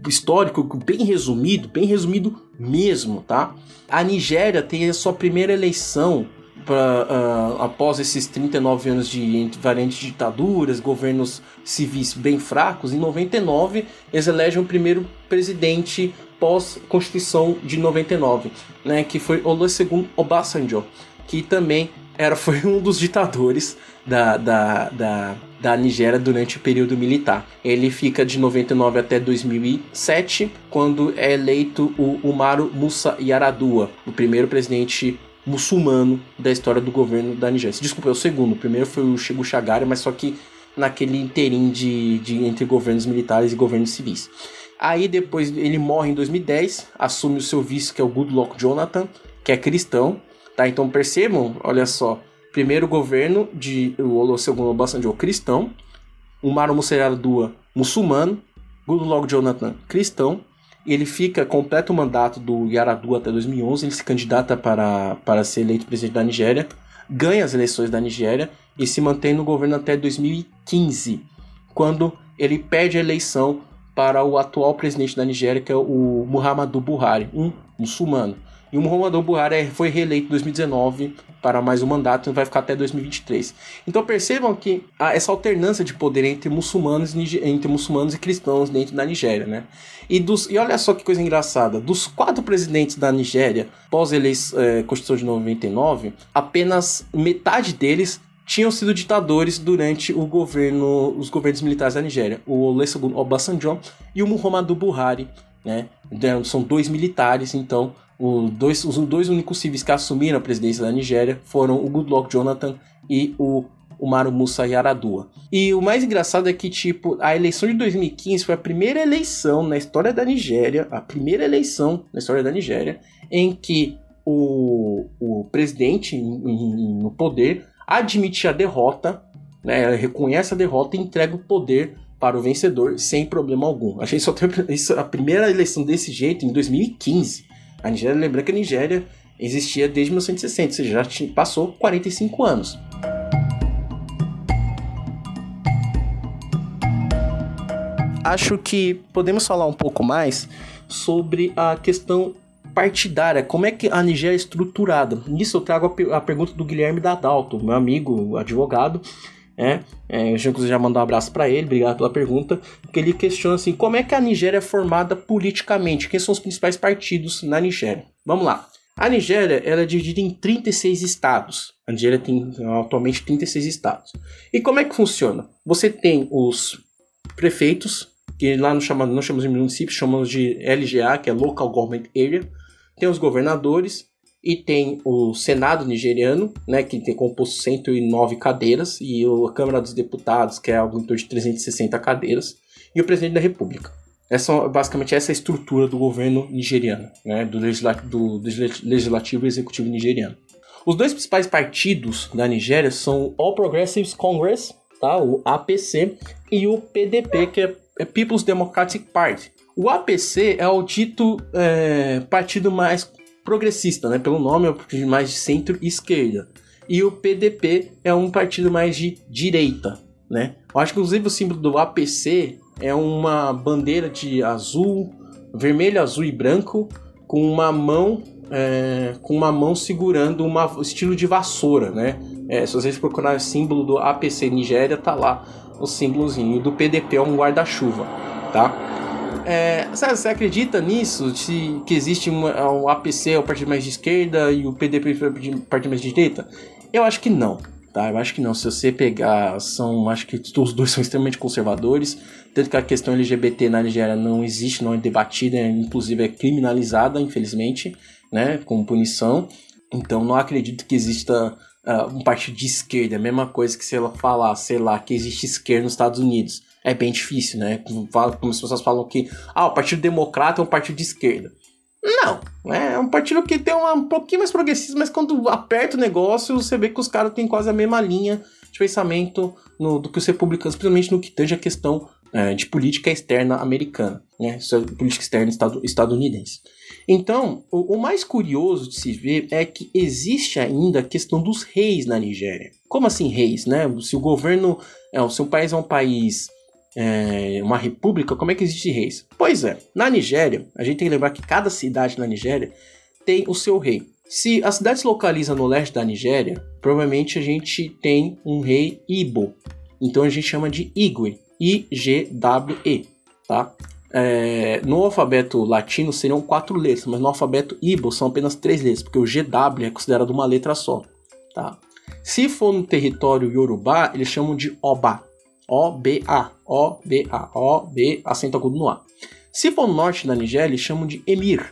histórico bem resumido, bem resumido mesmo, tá? A Nigéria tem a sua primeira eleição pra, uh, após esses 39 anos de variantes ditaduras, governos civis bem fracos, em 99 eles elegem o primeiro presidente pós-constituição de 99, né, que foi Olusegun Obasanjo, que também era, foi um dos ditadores da, da, da, da Nigéria durante o período militar. Ele fica de 99 até 2007, quando é eleito o Umaru Musa Yaradua, o primeiro presidente muçulmano da história do governo da Nigéria. Desculpa, é o segundo. O primeiro foi o Chigo Chagari, mas só que naquele interim de, de, entre governos militares e governos civis. Aí depois ele morre em 2010, assume o seu vice, que é o Goodluck Jonathan, que é cristão. Tá? Então percebam, olha só, primeiro governo de o Olusegun Obasanjo cristão, o Maro Dua muçulmano, Goodluck Jonathan cristão, ele fica, completa o mandato do Yar'Adua até 2011, ele se candidata para, para ser eleito presidente da Nigéria, ganha as eleições da Nigéria e se mantém no governo até 2015, quando ele perde a eleição para o atual presidente da Nigéria, que é o Muhammadu Buhari, um muçulmano. E o Muhammadu Buhari foi reeleito em 2019 para mais um mandato e vai ficar até 2023. Então percebam que há essa alternância de poder entre muçulmanos, entre muçulmanos e cristãos dentro da Nigéria, né? E, dos, e olha só que coisa engraçada, dos quatro presidentes da Nigéria pós eleição é, Constituição de 99, apenas metade deles tinham sido ditadores durante o governo, os governos militares da Nigéria, o Olusegun Obasanjo e o Muhammadu Buhari, né? São dois militares, então os dois, os dois únicos civis que assumiram a presidência da Nigéria foram o Goodluck Jonathan e o Umaru Musa Yaradua. E o mais engraçado é que, tipo, a eleição de 2015 foi a primeira eleição na história da Nigéria, a primeira eleição na história da Nigéria, em que o, o presidente no poder admite a derrota, né, reconhece a derrota e entrega o poder para o vencedor sem problema algum. Achei só isso, a primeira eleição desse jeito em 2015. A Nigéria, lembrando que a Nigéria existia desde 1960, ou seja, já passou 45 anos. Acho que podemos falar um pouco mais sobre a questão partidária, como é que a Nigéria é estruturada. Nisso eu trago a, pergunta do Guilherme Dadalto, meu amigo advogado, é, é, eu já, mandou um abraço para ele, obrigado pela pergunta. Que ele questiona assim: como é que a Nigéria é formada politicamente? Quem são os principais partidos na Nigéria? Vamos lá. A Nigéria ela é dividida em 36 estados. A Nigéria tem atualmente 36 estados. E como é que funciona? Você tem os prefeitos, que lá não não chamamos de municípios, chamamos de LGA, que é Local Government Area. Tem os governadores, e tem o Senado nigeriano, né, que tem composto 109 cadeiras, e a Câmara dos Deputados, que é algo em torno de 360 cadeiras, e o Presidente da República. Essa, basicamente essa é a estrutura do governo nigeriano, né, do, legisla do legislativo e executivo nigeriano. Os dois principais partidos da Nigéria são o All Progressives Congress, tá, o APC, e o PDP, que é People's Democratic Party. O APC é o dito é, partido mais progressista, né? Pelo nome é um partido mais de centro-esquerda. E o PDP é um partido mais de direita, né? Eu acho que inclusive o símbolo do APC é uma bandeira de azul, vermelho, azul e branco, com uma mão é, com uma mão segurando um estilo de vassoura, né? É, se vocês procurarem o símbolo do APC Nigéria, tá lá o símbolozinho. do PDP é um guarda-chuva, tá? É, você acredita nisso? Se, que existe um APC, o partido mais de esquerda, e o PDP, o partido mais de direita? Eu acho que não. Tá, eu acho que não. Se você pegar, são, acho que os dois são extremamente conservadores. Tanto que a questão LGBT na Nigéria não existe, não é debatida, inclusive é criminalizada, infelizmente, né, como punição. Então não acredito que exista uh, um partido de esquerda. É a mesma coisa que se ela falar, sei lá, que existe esquerda nos Estados Unidos. É bem difícil, né? Como as pessoas falam que ah, o Partido Democrata é um partido de esquerda. Não, é um partido que tem uma, um pouquinho mais progressista, mas quando aperta o negócio, você vê que os caras têm quase a mesma linha de pensamento no, do que os republicanos, principalmente no que tange a questão é, de política externa americana, né? É política externa estad estadunidense. Então, o, o, mais curioso de se ver é que existe ainda a questão dos reis na Nigéria. Como assim reis, né? Se o governo, é, se o país é um país é, uma república, como é que existe reis? Pois é, na Nigéria, a gente tem que lembrar que cada cidade na Nigéria tem o seu rei. Se a cidade se localiza no leste da Nigéria, provavelmente a gente tem um rei Ibo. Então a gente chama de Igwe, I-G-W-E, tá? É, no alfabeto latino seriam quatro letras, mas no alfabeto Ibo são apenas três letras, porque o GW é considerado uma letra só, tá? Se for no território Yorubá, eles chamam de Oba, O-B-A, O-B-A, O-B, acento agudo no A. Se for no norte da Nigéria, eles chamam de Emir,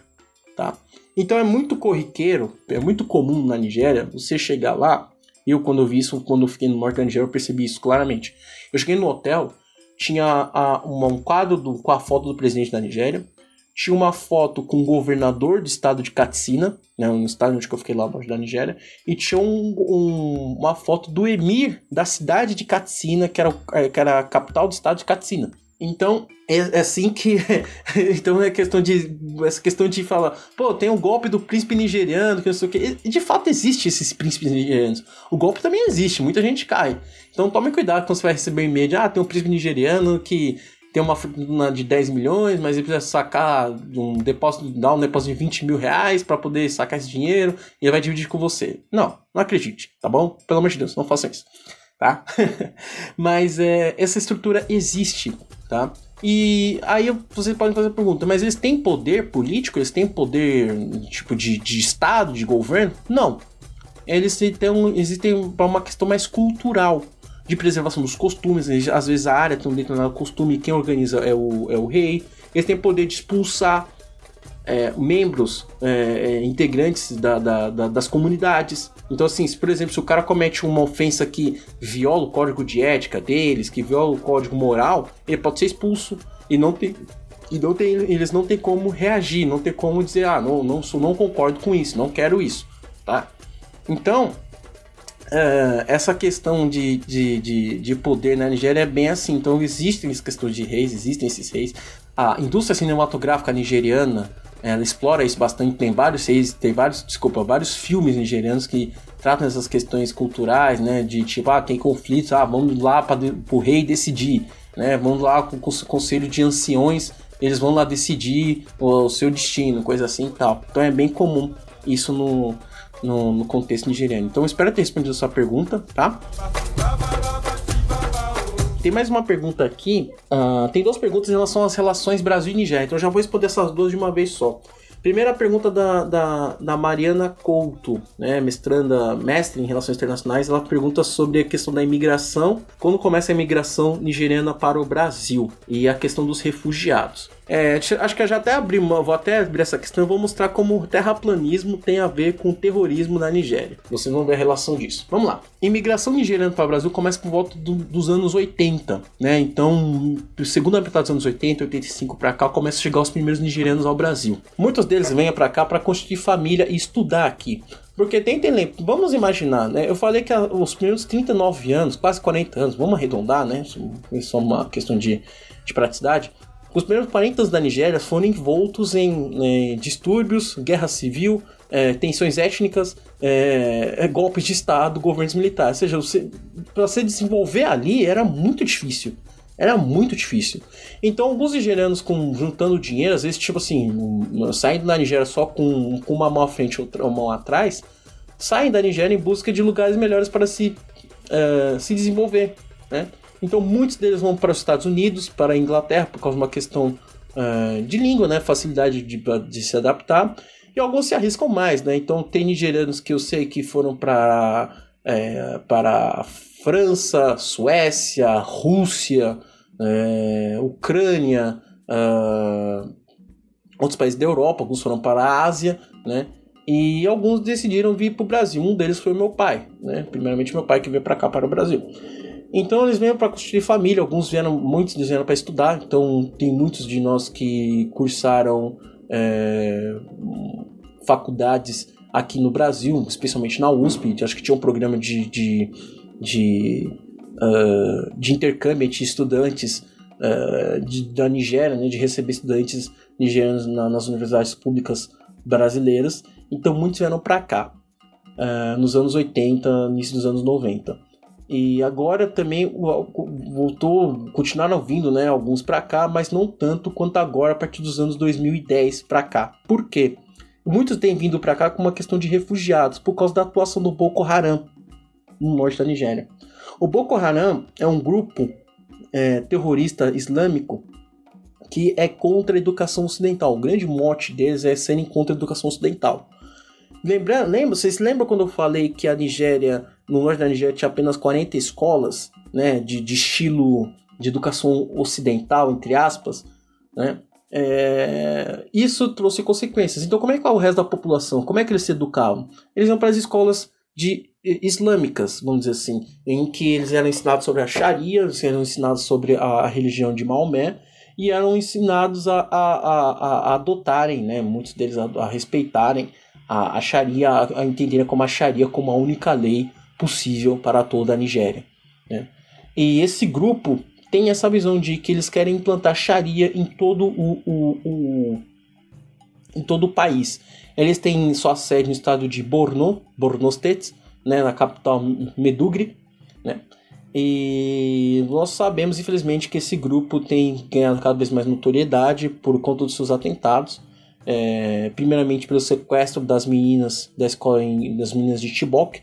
tá? Então é muito corriqueiro, é muito comum na Nigéria você chegar lá. Eu, quando eu vi isso, quando eu fiquei no norte da Nigéria, eu percebi isso claramente. Eu cheguei no hotel, tinha a, uma, um quadro do, com a foto do presidente da Nigéria, tinha uma foto com o governador do estado de Katsina, né, no estado onde eu fiquei lá longe da Nigéria, e tinha um, um, uma foto do emir da cidade de Katsina, que era, é, que era a capital do estado de Katsina. Então, é, é assim que. então é questão de. Essa questão de falar, pô, tem um golpe do príncipe nigeriano, que não sei o quê. De fato, existe esses príncipes nigerianos. O golpe também existe, muita gente cai. Então tome cuidado quando você vai receber um e-mail de, ah, tem um príncipe nigeriano que tem uma fortuna de 10 milhões, mas ele precisa sacar um depósito, dar um depósito de 20 mil reais para poder sacar esse dinheiro e ele vai dividir com você. Não, não acredite, tá bom? Pelo amor de Deus, não façam isso, tá? mas é, essa estrutura existe, tá? E aí você pode fazer a pergunta, mas eles têm poder político? Eles têm poder tipo de, de Estado, de governo? Não. Eles têm, existem para uma questão mais cultural de preservação dos costumes. Às vezes a área tem um determinado costume, quem organiza é o, é o rei. Eles têm poder de expulsar é, membros, é, é, integrantes da, da, da, das comunidades. Então, assim, se, por exemplo, se o cara comete uma ofensa que viola o código de ética deles, que viola o código moral, ele pode ser expulso e não tem. E não tem, eles não têm como reagir, não tem como dizer, ah, não, não, não concordo com isso, não quero isso, tá? Então, Uh, essa questão de, de, de, de, poder na Nigéria é bem assim. Então existem essas questões de reis, existem esses reis. A indústria cinematográfica nigeriana, ela explora isso bastante. Tem vários reis, tem vários, desculpa, vários filmes nigerianos que tratam essas questões culturais, né? De tipo, ah, tem conflitos, ah, vamos lá para o rei decidir, né? Vamos lá com o conselho de anciões, eles vão lá decidir o, o seu destino, coisa assim e tal. Então é bem comum isso no, no, no contexto nigeriano. Então espero ter respondido a sua pergunta, tá? Tem mais uma pergunta aqui. Uh, tem duas perguntas em relação às relações Brasil e Nigéria. Então eu já vou responder essas duas de uma vez só. Primeira pergunta da, da, da, Mariana Couto, né, mestranda, mestre em relações internacionais, ela pergunta sobre a questão da imigração, quando começa a imigração nigeriana para o Brasil e a questão dos refugiados. É, acho que eu já até abri, vou até abrir essa questão, eu vou mostrar como o terraplanismo tem a ver com o terrorismo na Nigéria. Vocês vão ver a relação disso. Vamos lá. Imigração nigeriana para o Brasil começa por volta do, dos anos 80, né? Então, segunda metade dos anos 80, 85 para cá, começa a chegar os primeiros nigerianos ao Brasil. Muitos deles vêm para cá para constituir família e estudar aqui. Porque tentem lembrar, vamos imaginar, né? Eu falei que os primeiros 39 anos, quase 40 anos, vamos arredondar, né? Isso é uma questão de, de praticidade. Os primeiros 40 anos da Nigéria foram envoltos em distúrbios, guerra civil, é, tensões étnicas, é, é, golpes de Estado, governos militares. Ou seja, para se desenvolver ali era muito difícil. Era muito difícil. Então, alguns nigerianos com, juntando dinheiro, às vezes, tipo assim, saindo da Nigéria só com, com uma mão à frente e outra mão atrás, saem da Nigéria em busca de lugares melhores para se, uh, se desenvolver. Né? Então muitos deles vão para os Estados Unidos, para a Inglaterra, por causa de uma questão uh, de língua, né? Facilidade de, de se adaptar. E alguns se arriscam mais, né? Então tem nigerianos que eu sei que foram para é, para França, Suécia, Rússia, é, Ucrânia, uh, outros países da Europa, alguns foram para a Ásia, né? E alguns decidiram vir para o Brasil. Um deles foi meu pai, né? Primeiramente meu pai que veio para cá para o Brasil. Então eles vieram para construir família, alguns vieram, muitos vieram para estudar. Então tem muitos de nós que cursaram é, faculdades aqui no Brasil, especialmente na USP. Acho que tinha um programa de, de, de, uh, de intercâmbio entre estudantes uh, de, da Nigéria, né, de receber estudantes nigerianos na, nas universidades públicas brasileiras. Então muitos vieram para cá, uh, nos anos 80, início dos anos 90. E agora também voltou, continuaram vindo, né, alguns para cá, mas não tanto quanto agora a partir dos anos 2010 para cá. Por quê? Muitos têm vindo para cá com uma questão de refugiados por causa da atuação do Boko Haram no norte da Nigéria. O Boko Haram é um grupo é, terrorista islâmico que é contra a educação ocidental. O grande mote deles é serem contra a educação ocidental. Lembra, lembra, vocês lembram quando eu falei que a Nigéria, no norte da Nigéria, tinha apenas 40 escolas né, de, de estilo de educação ocidental, entre aspas? Né? É, isso trouxe consequências. Então, como é que é o resto da população? Como é que eles se educavam? Eles iam para as escolas de islâmicas, vamos dizer assim, em que eles eram ensinados sobre a Sharia, eles eram ensinados sobre a religião de Maomé e eram ensinados a, a, a, a adotarem, né, muitos deles a, respeitarem a, Sharia, a entenderem como a Sharia como a única lei possível para toda a Nigéria. Né? E esse grupo tem essa visão de que eles querem implantar Sharia em todo o, o, o em todo o país. Eles têm sua sede no estado de Borno, Borno State, né, na capital Medugri, né? E nós sabemos, infelizmente, que esse grupo tem ganhado cada vez mais notoriedade por conta dos seus atentados. É, primeiramente pelo sequestro das meninas da escola em, das meninas de Chibok,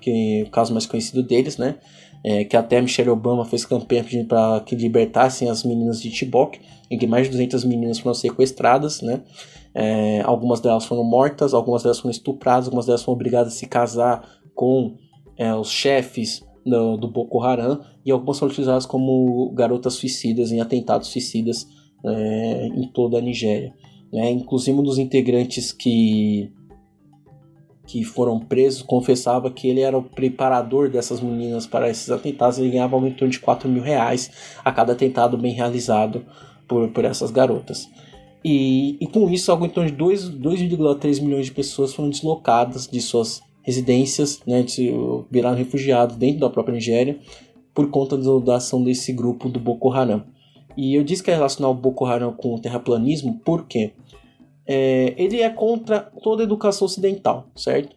que é o caso mais conhecido deles, né? É, que até Michelle Obama fez campanha pedindo para que libertassem as meninas de Chibok, em que mais de 200 meninas foram sequestradas, né? É, algumas delas foram mortas, algumas delas foram estupradas, algumas delas foram obrigadas a se casar com é, os chefes do, do, Boko Haram e algumas foram utilizadas como garotas suicidas em atentados suicidas é, em toda a Nigéria. Né? Inclusive um dos integrantes que que foram presos confessava que ele era o preparador dessas meninas para esses atentados. Ele ganhava em torno de 4 mil reais a cada atentado bem realizado por, por essas garotas. E, e com isso, algo em torno de 2,3 milhões de pessoas foram deslocadas de suas residências, né, de, viraram refugiados dentro da própria Nigéria por conta da ação desse grupo do Boko Haram. E eu disse que é relacionar o Boko Haram com o terraplanismo porque é, ele é contra toda a educação ocidental, certo?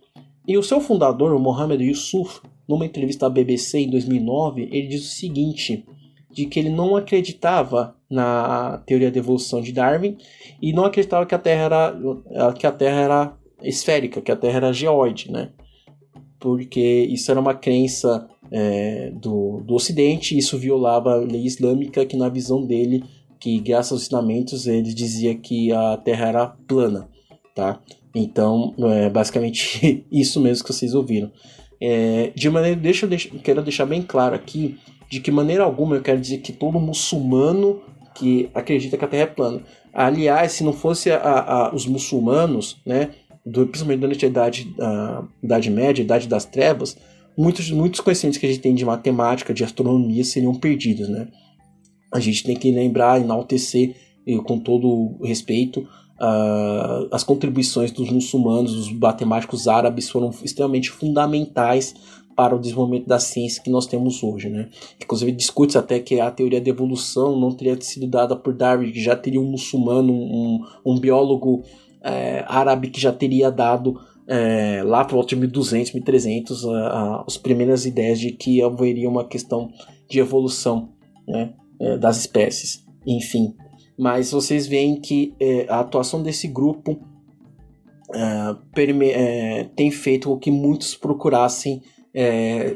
E o seu fundador, o Mohamed Yusuf, numa entrevista à BBC em 2009, ele diz o seguinte, de que ele não acreditava na teoria da evolução de Darwin e não acreditava que a Terra era, que a Terra era esférica, que a Terra era geóide, né? Porque isso era uma crença é, do, do Ocidente, isso violava a lei islâmica, que na visão dele, que graças aos ensinamentos, ele dizia que a Terra era plana, tá? Então, é basicamente isso mesmo que vocês ouviram. É, de maneira, deixa eu quero deixar bem claro aqui, de que maneira alguma eu quero dizer que todo muçulmano que acredita que a Terra é plana. Aliás, se não fosse a, a, os muçulmanos, né, do, principalmente durante a idade, a idade média, a idade das trevas, muitos, muitos conhecimentos que a gente tem de matemática, de astronomia seriam perdidos, né? A gente tem que lembrar, enaltecer, com todo respeito, uh, as contribuições dos muçulmanos, dos matemáticos árabes foram extremamente fundamentais para o desenvolvimento da ciência que nós temos hoje, né? Inclusive discute até que a teoria da evolução não teria sido dada por Darwin, que já teria um muçulmano, um, um biólogo é, árabe que já teria dado é, lá por volta de 1200, 1300 a, a, as primeiras ideias de que haveria uma questão de evolução né, é, das espécies, enfim. Mas vocês veem que é, a atuação desse grupo é, é, tem feito com que muitos procurassem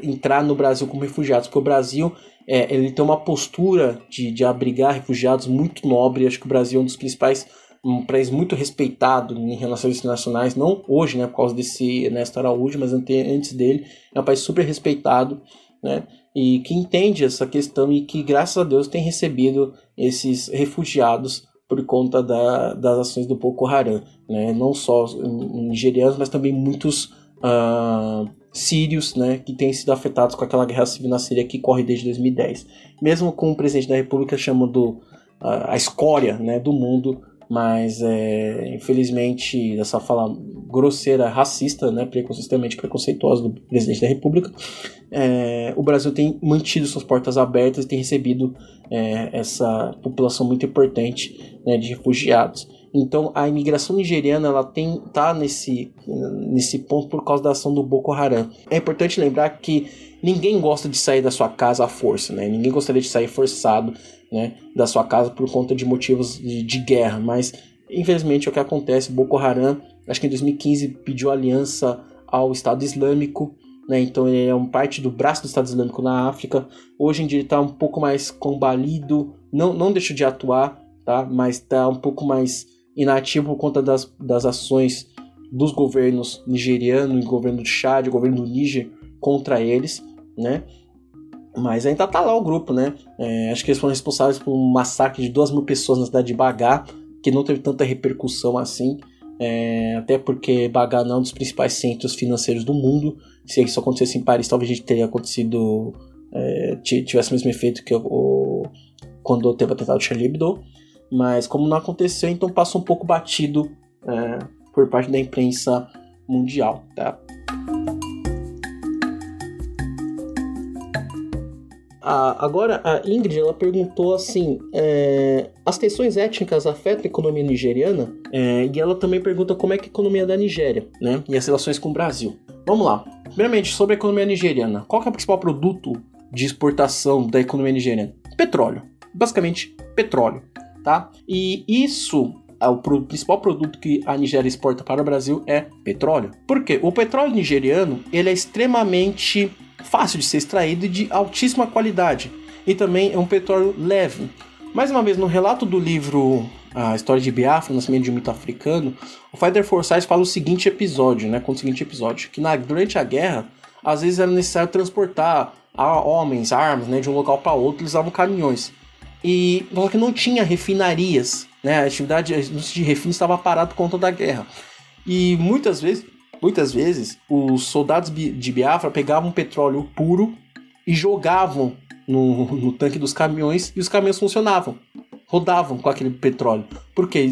entrar no Brasil como refugiados, porque o Brasil ele tem uma postura de, de abrigar refugiados muito nobre. Acho que o Brasil é um dos principais um país muito respeitado em relações internacionais, não hoje, né, por causa desse Ernesto Araújo, mas antes dele, é um país super respeitado, né, e que entende essa questão e que, graças a Deus, tem recebido esses refugiados por conta da, das ações do Boko Haram, né, não só nigerianos, mas também muitos uh, sírios, né, que têm sido afetados com aquela guerra civil na Síria que corre desde 2010. Mesmo com o presidente da República chamando uh, a escória, né, do mundo mas é, infelizmente essa fala grosseira, racista, né, preconceituosamente preconceituosa do presidente da República, é, o Brasil tem mantido suas portas abertas e tem recebido é, essa população muito importante né, de refugiados. Então a imigração nigeriana ela tem tá nesse nesse ponto por causa da ação do Boko Haram. É importante lembrar que ninguém gosta de sair da sua casa à força, né? Ninguém gostaria de sair forçado né, da sua casa por conta de motivos de, de guerra, mas infelizmente é o que acontece. Boko Haram, acho que em 2015 pediu aliança ao Estado Islâmico, né, então ele é um parte do braço do Estado Islâmico na África. Hoje em dia está um pouco mais combalido, não, não deixou de atuar, tá, mas está um pouco mais inativo por conta das, das ações dos governos nigeriano, o governo do Chad, governo do Níger contra eles, né? Mas ainda tá lá o grupo, né? É, acho que eles foram responsáveis por um massacre de duas mil pessoas na cidade de Bagá, que não teve tanta repercussão assim. É, até porque Bagá não é um dos principais centros financeiros do mundo. Se isso acontecesse em Paris, talvez a gente teria acontecido. É, tivesse o mesmo efeito que o, quando teve o atentado de Charlie Hebdo. Mas como não aconteceu, então passou um pouco batido é, por parte da imprensa mundial, tá? A, agora, a Ingrid ela perguntou assim: é, as tensões étnicas afetam a economia nigeriana? É, e ela também pergunta como é que a economia da Nigéria, né? E as relações com o Brasil. Vamos lá. Primeiramente, sobre a economia nigeriana. Qual é o principal produto de exportação da economia nigeriana? Petróleo. Basicamente, petróleo, tá? E isso é o principal produto que a Nigéria exporta para o Brasil é petróleo. Por quê? O petróleo nigeriano ele é extremamente fácil de ser extraído e de altíssima qualidade. E também é um petróleo leve. Mais uma vez, no relato do livro A História de Biafra, Nascimento de um Mito Africano, o Fighter Forsyth fala o seguinte episódio, né? O seguinte episódio, que na, durante a guerra, às vezes era necessário transportar homens, armas, né, de um local para outro, eles usavam caminhões. E só que não tinha refinarias, né? A atividade de refino estava parado por conta da guerra. E muitas vezes Muitas vezes, os soldados de Biafra pegavam petróleo puro e jogavam no, no tanque dos caminhões e os caminhões funcionavam rodavam com aquele petróleo. Por quê?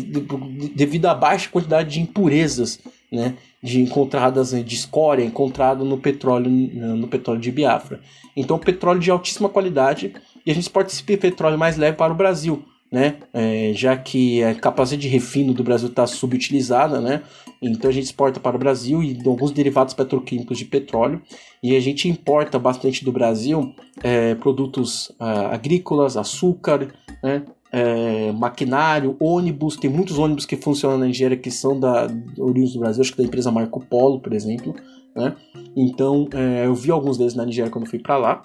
Devido à baixa quantidade de impurezas, né, de encontradas de escória encontrada no petróleo no petróleo de Biafra. Então, petróleo de altíssima qualidade e a gente exporta esse petróleo mais leve para o Brasil né? É, já que a capacidade de refino do Brasil está subutilizada, né? Então a gente exporta para o Brasil e alguns derivados petroquímicos de petróleo e a gente importa bastante do Brasil é, produtos ah, agrícolas, açúcar, né? É, maquinário, ônibus, tem muitos ônibus que funcionam na Nigéria que são da oriundos do Brasil, acho que da empresa Marco Polo, por exemplo, né? Então é, eu vi alguns deles na Nigéria quando fui para lá.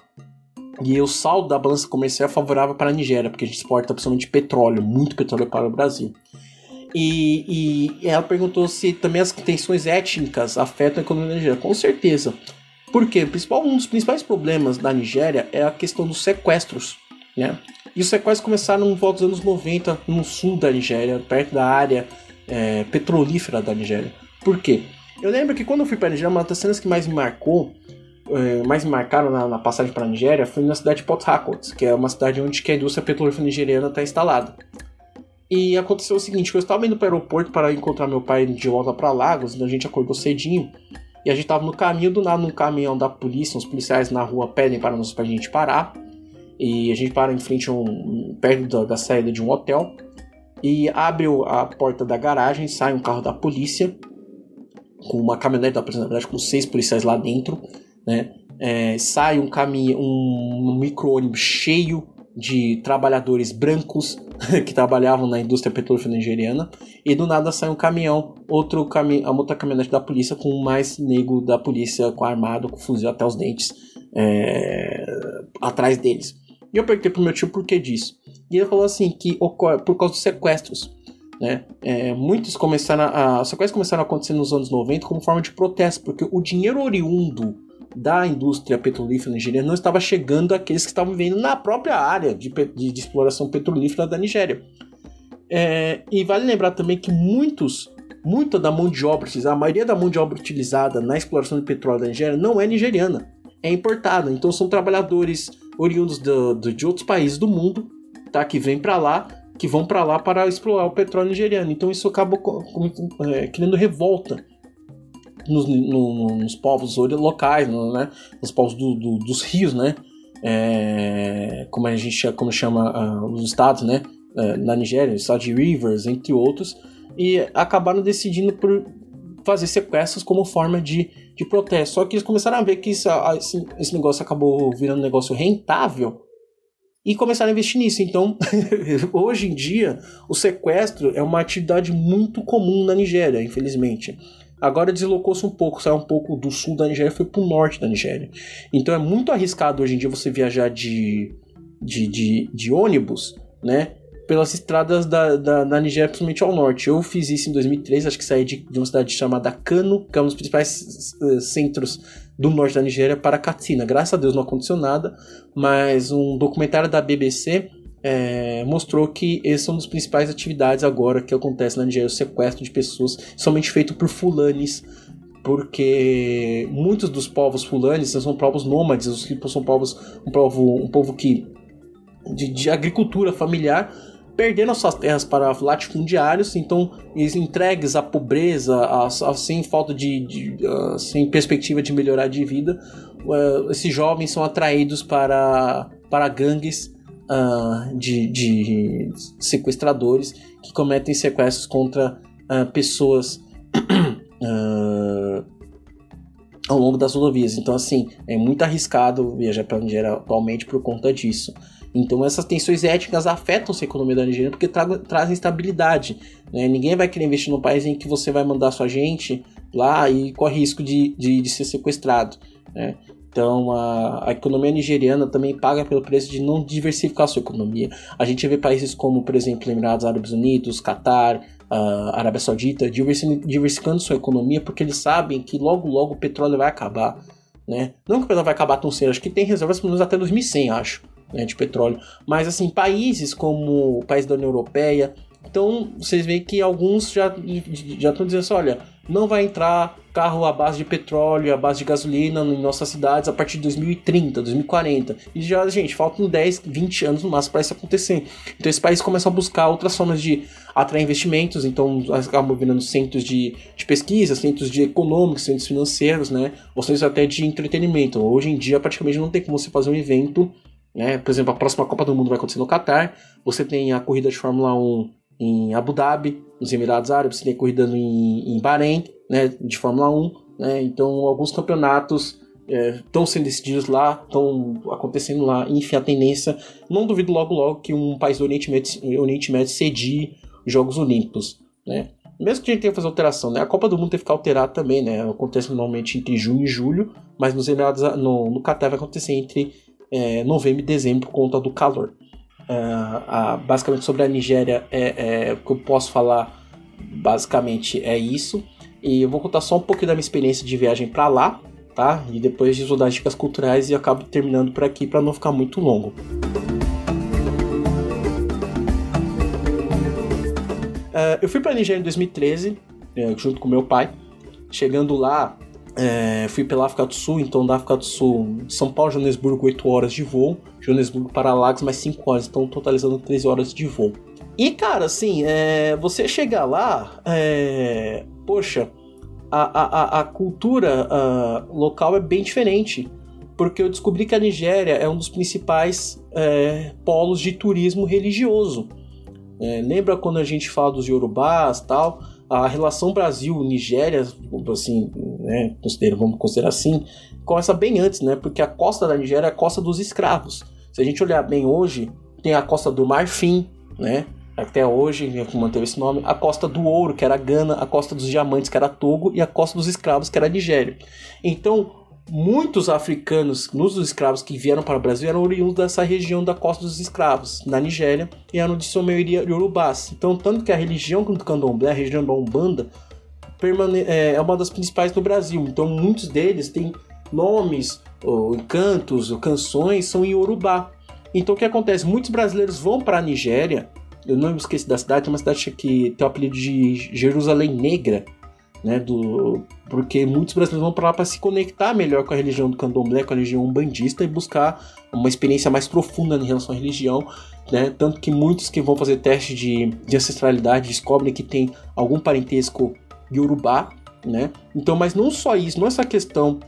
E o saldo da balança comercial é favorável para a Nigéria, porque a gente exporta principalmente petróleo, muito petróleo para o Brasil. E, e ela perguntou se também as tensões étnicas afetam a economia da Nigéria. Com certeza. Porque principal, um dos principais problemas da Nigéria é a questão dos sequestros. Né? E os sequestros começaram no volta dos anos 90 no sul da Nigéria, perto da área é, petrolífera da Nigéria. Por quê? Eu lembro que quando eu fui para a Nigéria, uma das cenas que mais me marcou é, mais me marcaram na, na passagem para a Nigéria foi na cidade de Port Harcourt, que é uma cidade onde a indústria petrolífera nigeriana está instalada. E aconteceu o seguinte, eu estava indo para o aeroporto para encontrar meu pai de volta para Lagos, então a gente acordou cedinho, e a gente estava no caminho, do nada num caminhão da polícia, os policiais na rua pedem para nós para a gente parar, e a gente para em frente um, perto da, da saída de um hotel, e abre a porta da garagem, sai um carro da polícia, com uma caminhonete da polícia, na verdade, com seis policiais lá dentro, né? É, sai um caminho, um, micro-ônibus cheio de trabalhadores brancos que trabalhavam na indústria petrolífera nigeriana e do nada sai um caminhão, outro caminhão, outra caminhonete da polícia com mais negro da polícia com armado, com fuzil até os dentes é, atrás deles. E eu perguntei pro meu tio por que disso. E ele falou assim que ocorre por causa dos sequestros. Né? É, muitos começaram a. Os sequestros começaram a acontecer nos anos 90 como forma de protesto, porque o dinheiro oriundo da indústria petrolífera nigeriana não estava chegando àqueles que estavam vivendo na própria área de, de, de exploração petrolífera da Nigéria. É, e vale lembrar também que muitos, muita da mão de obra utilizada, a maioria da mão de obra utilizada na exploração de petróleo da Nigéria não é nigeriana, é importada. Então são trabalhadores oriundos do, do, de outros países do mundo, tá, que vêm para lá, que vão para lá para explorar o petróleo nigeriano. Então isso acaba é, criando revolta nos, no, nos povos locais, no, né, nos povos do, do, dos rios, né, é, como a gente como chama uh, os estados, né, é, na Nigéria, o estado de Rivers, entre outros, e acabaram decidindo por fazer sequestros como forma de, de protesto. Só que eles começaram a ver que isso, esse, esse negócio acabou virando um negócio rentável e começaram a investir nisso. Então, hoje em dia, o sequestro é uma atividade muito comum na Nigéria, infelizmente. Agora deslocou-se um pouco, saiu um pouco do sul da Nigéria e foi para o norte da Nigéria. Então é muito arriscado hoje em dia você viajar de, de, de, de ônibus, né? Pelas estradas da, da, da, Nigéria, principalmente ao norte. Eu fiz isso em 2003, acho que saí de, de uma cidade chamada Kano, que é um dos principais uh, centros do norte da Nigéria, para Katsina. Graças a Deus não aconteceu nada, mas um documentário da BBC é, mostrou que esse é uma das principais atividades agora que acontece na Nigéria, o sequestro de pessoas, somente feito por fulanes, porque muitos dos povos fulanes são povos nômades, os ripos são povos, um povo, um povo que de, de agricultura familiar, perdendo suas terras para latifundiários, então eles entregues à pobreza, a, a, sem falta de, de uh, sem perspectiva de melhorar de vida, uh, esses jovens são atraídos para, para gangues uh, de, de, sequestradores que cometem sequestros contra uh, pessoas uh, ao longo das rodovias. Então, assim, é muito arriscado viajar para a Nigéria atualmente por conta disso. Então, essas tensões étnicas afetam a economia da Nigéria porque tra trazem estabilidade. Né? Ninguém vai querer investir num país em que você vai mandar sua gente lá e corre risco de, de, de ser sequestrado. Né? Então a, a, economia nigeriana também paga pelo preço de não diversificar sua economia. A gente vê países como, por exemplo, Emirados Árabes Unidos, Catar, a Arábia Saudita diversificando sua economia porque eles sabem que logo logo o petróleo vai acabar. Né? Não que o petróleo vai acabar tão cedo, acho que tem reservas pelo menos até 2100, acho, né, de petróleo. Mas assim, países como o país da União Europeia, então vocês veem que alguns já já estão dizendo assim, olha, não vai entrar carro à base de petróleo, à base de gasolina em nossas cidades a partir de 2030, 2040. E já, gente, faltam 10, 20 anos no máximo para isso acontecer. Então esse país começa a buscar outras formas de atrair investimentos, então acabam virando centros de, de pesquisa, centros de econômicos, centros financeiros, né? Ou centros até de entretenimento. Hoje em dia praticamente não tem como você fazer um evento né? Por exemplo, a próxima Copa do Mundo vai acontecer no Catar. Você tem a corrida de Fórmula 1 em Abu Dhabi, nos Emirados Árabes, tem corrida em, em Bahrein, né, de Fórmula 1, né, então alguns campeonatos estão é, sendo decididos lá, estão acontecendo lá, enfim, a tendência, não duvido logo logo que um país do Oriente Médio, Oriente Médio cedie os Jogos Olímpicos, né, mesmo que a gente tenha que fazer alteração, né? A Copa do Mundo tem que ficar alterada também, né? Acontece normalmente entre junho e julho, mas nos Emirados, no, no Qatar vai acontecer entre é, novembro e dezembro por conta do calor. Uh, basicamente sobre a Nigéria é, é, o que eu posso falar basicamente é isso. E eu vou contar só um pouquinho da minha experiência de viagem para lá tá? E depois de dar dicas culturais e acabo terminando por aqui para não ficar muito longo. Uh, eu fui para Nigéria em 2013 é, junto com meu pai. Chegando lá é, fui pela África do Sul, então da África do Sul, São Paulo, Joanesburgo, 8 horas de voo. Joanesburgo para Lagos, mais 5 horas, então totalizando 13 horas de voo. E cara, assim, é, você chegar lá, é, poxa, a, a, a cultura a, local é bem diferente. Porque eu descobri que a Nigéria é um dos principais é, polos de turismo religioso. É, lembra quando a gente fala dos Yorubás tal? A relação Brasil-Nigéria, assim, né, considero, vamos considerar assim, começa bem antes, né? Porque a costa da Nigéria é a costa dos escravos. Se a gente olhar bem hoje, tem a costa do Marfim, né? Até hoje, que manteve esse nome, a costa do ouro, que era Gana, a costa dos diamantes, que era Togo, e a costa dos escravos, que era Nigéria. Então, muitos africanos, muitos dos escravos que vieram para o Brasil eram oriundos dessa região da costa dos escravos, na Nigéria, e eram de sua maioria yorubás. Então, tanto que a religião do candomblé, a religião da Umbanda, é, é uma das principais do Brasil. Então, muitos deles têm nomes, ou cantos, ou canções, são em Yorubá. Então, o que acontece? Muitos brasileiros vão para a Nigéria, eu não me esqueci da cidade, é uma cidade que tem o apelido de Jerusalém Negra, né, do, porque muitos brasileiros vão para lá para se conectar melhor com a religião do candomblé, com a religião umbandista e buscar uma experiência mais profunda em relação à religião, né, tanto que muitos que vão fazer teste de, de ancestralidade descobrem que tem algum parentesco yorubá, né, então, mas não só isso, não é essa questão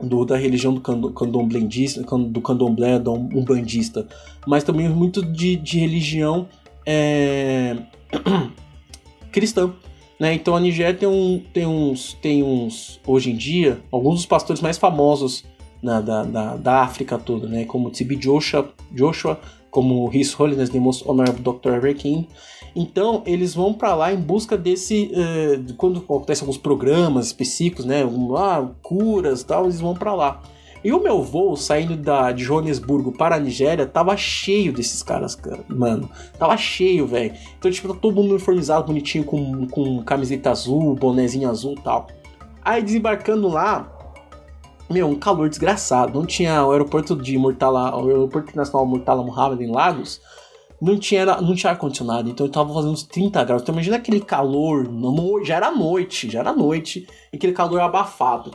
do, da religião do candomblendista, do candomblé, do umbandista, mas também muito de, de religião é, cristã, né? Então a Nigéria tem, um, tem, uns, tem uns, hoje em dia, alguns dos pastores mais famosos na, da, da, da África toda, né? como Tibi Joshua, Joshua como His Holiness the Most Honorable Dr. Ever King. Então eles vão para lá em busca desse, uh, quando acontecem alguns programas específicos, né, um, ah, curas, tal, eles vão para lá. E o meu voo saindo da, de Joanesburgo para a Nigéria tava cheio desses caras, cara. Mano, tava cheio, velho. Então, tipo, tá todo mundo uniformizado, bonitinho, com, com camiseta azul, bonezinho azul e tal. Aí desembarcando lá, meu, um calor desgraçado. Não tinha o aeroporto de Murtala, o aeroporto internacional Murtala Mohammed em Lagos. Não tinha, não tinha ar-condicionado, então eu tava fazendo uns 30 graus. Então imagina aquele calor, já era noite, já era noite, e aquele calor abafado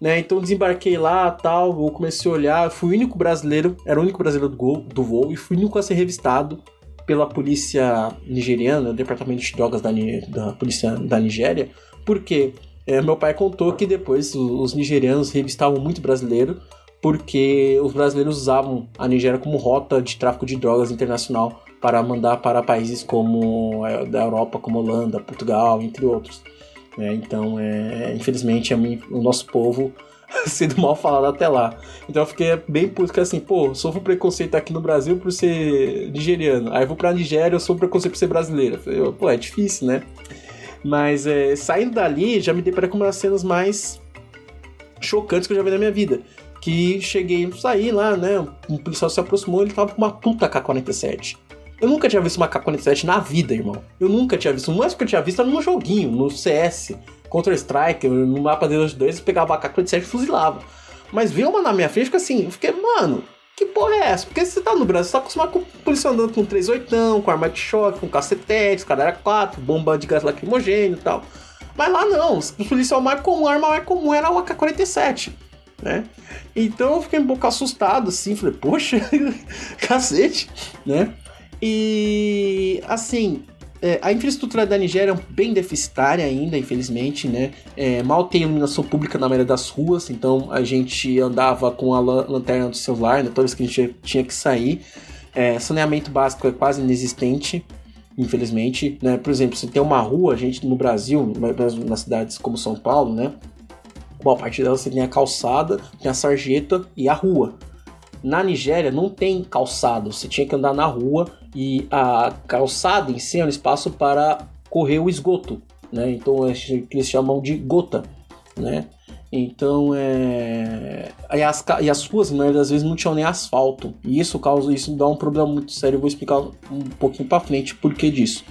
né? Então desembarquei lá, tal, eu comecei a olhar, fui o único brasileiro, era o único brasileiro do, gol, do voo e fui o único a ser revistado pela polícia nigeriana, o departamento de drogas da, da polícia da Nigéria, porque é, meu pai contou que depois os nigerianos revistavam muito brasileiro, porque os brasileiros usavam a Nigéria como rota de tráfico de drogas internacional para mandar para países como é, da Europa, como Holanda, Portugal, entre outros. Né? Então, é, infelizmente, a mim, o nosso povo sendo mal falado até lá. Então eu fiquei bem puto, que assim, pô, sofro preconceito aqui no Brasil por ser nigeriano. Aí vou pra Nigéria, eu sofro preconceito por ser brasileiro. Falei, pô, é difícil, né? Mas é, saindo dali, já me deparei com uma das cenas mais chocantes que eu já vi na minha vida. Que cheguei, saí lá, né? Um policial se aproximou, ele tava com uma puta K-47. Eu nunca tinha visto uma K-47 na vida, irmão. Eu nunca tinha visto. O mais que eu tinha visto era no joguinho, no CS, Counter-Strike, no mapa de 2, eu pegava a K-47 e fuzilava. Mas ver uma na minha frente, fica assim, eu fiquei, mano, que porra é essa? Porque você tá no Brasil, você tá acostumado com o policial andando com 38, com arma de choque, com cacetete, os era 4, bomba de gás lacrimogêneo e tal. Mas lá não, o policial mais comum, a arma mais comum era uma K-47, né? Então eu fiquei um pouco assustado, assim, falei, poxa, cacete, né? E assim, é, a infraestrutura da Nigéria é bem deficitária ainda, infelizmente, né? É, mal tem iluminação pública na maioria das ruas, então a gente andava com a lanterna do celular, né? Toda vez que a gente tinha que sair. É, saneamento básico é quase inexistente, infelizmente, né? Por exemplo, se tem uma rua, a gente no Brasil, nas cidades como São Paulo, né? Bom, a partir dela você tem a calçada, tem a sarjeta e a rua. Na Nigéria não tem calçado, você tinha que andar na rua e a calçada em si é um espaço para correr o esgoto, né? Então é eles chamam de gota, né? Então é e as, e as ruas, maioria das vezes, não tinham nem asfalto. E isso causa isso dá um problema muito sério. Eu vou explicar um pouquinho para frente por que disso.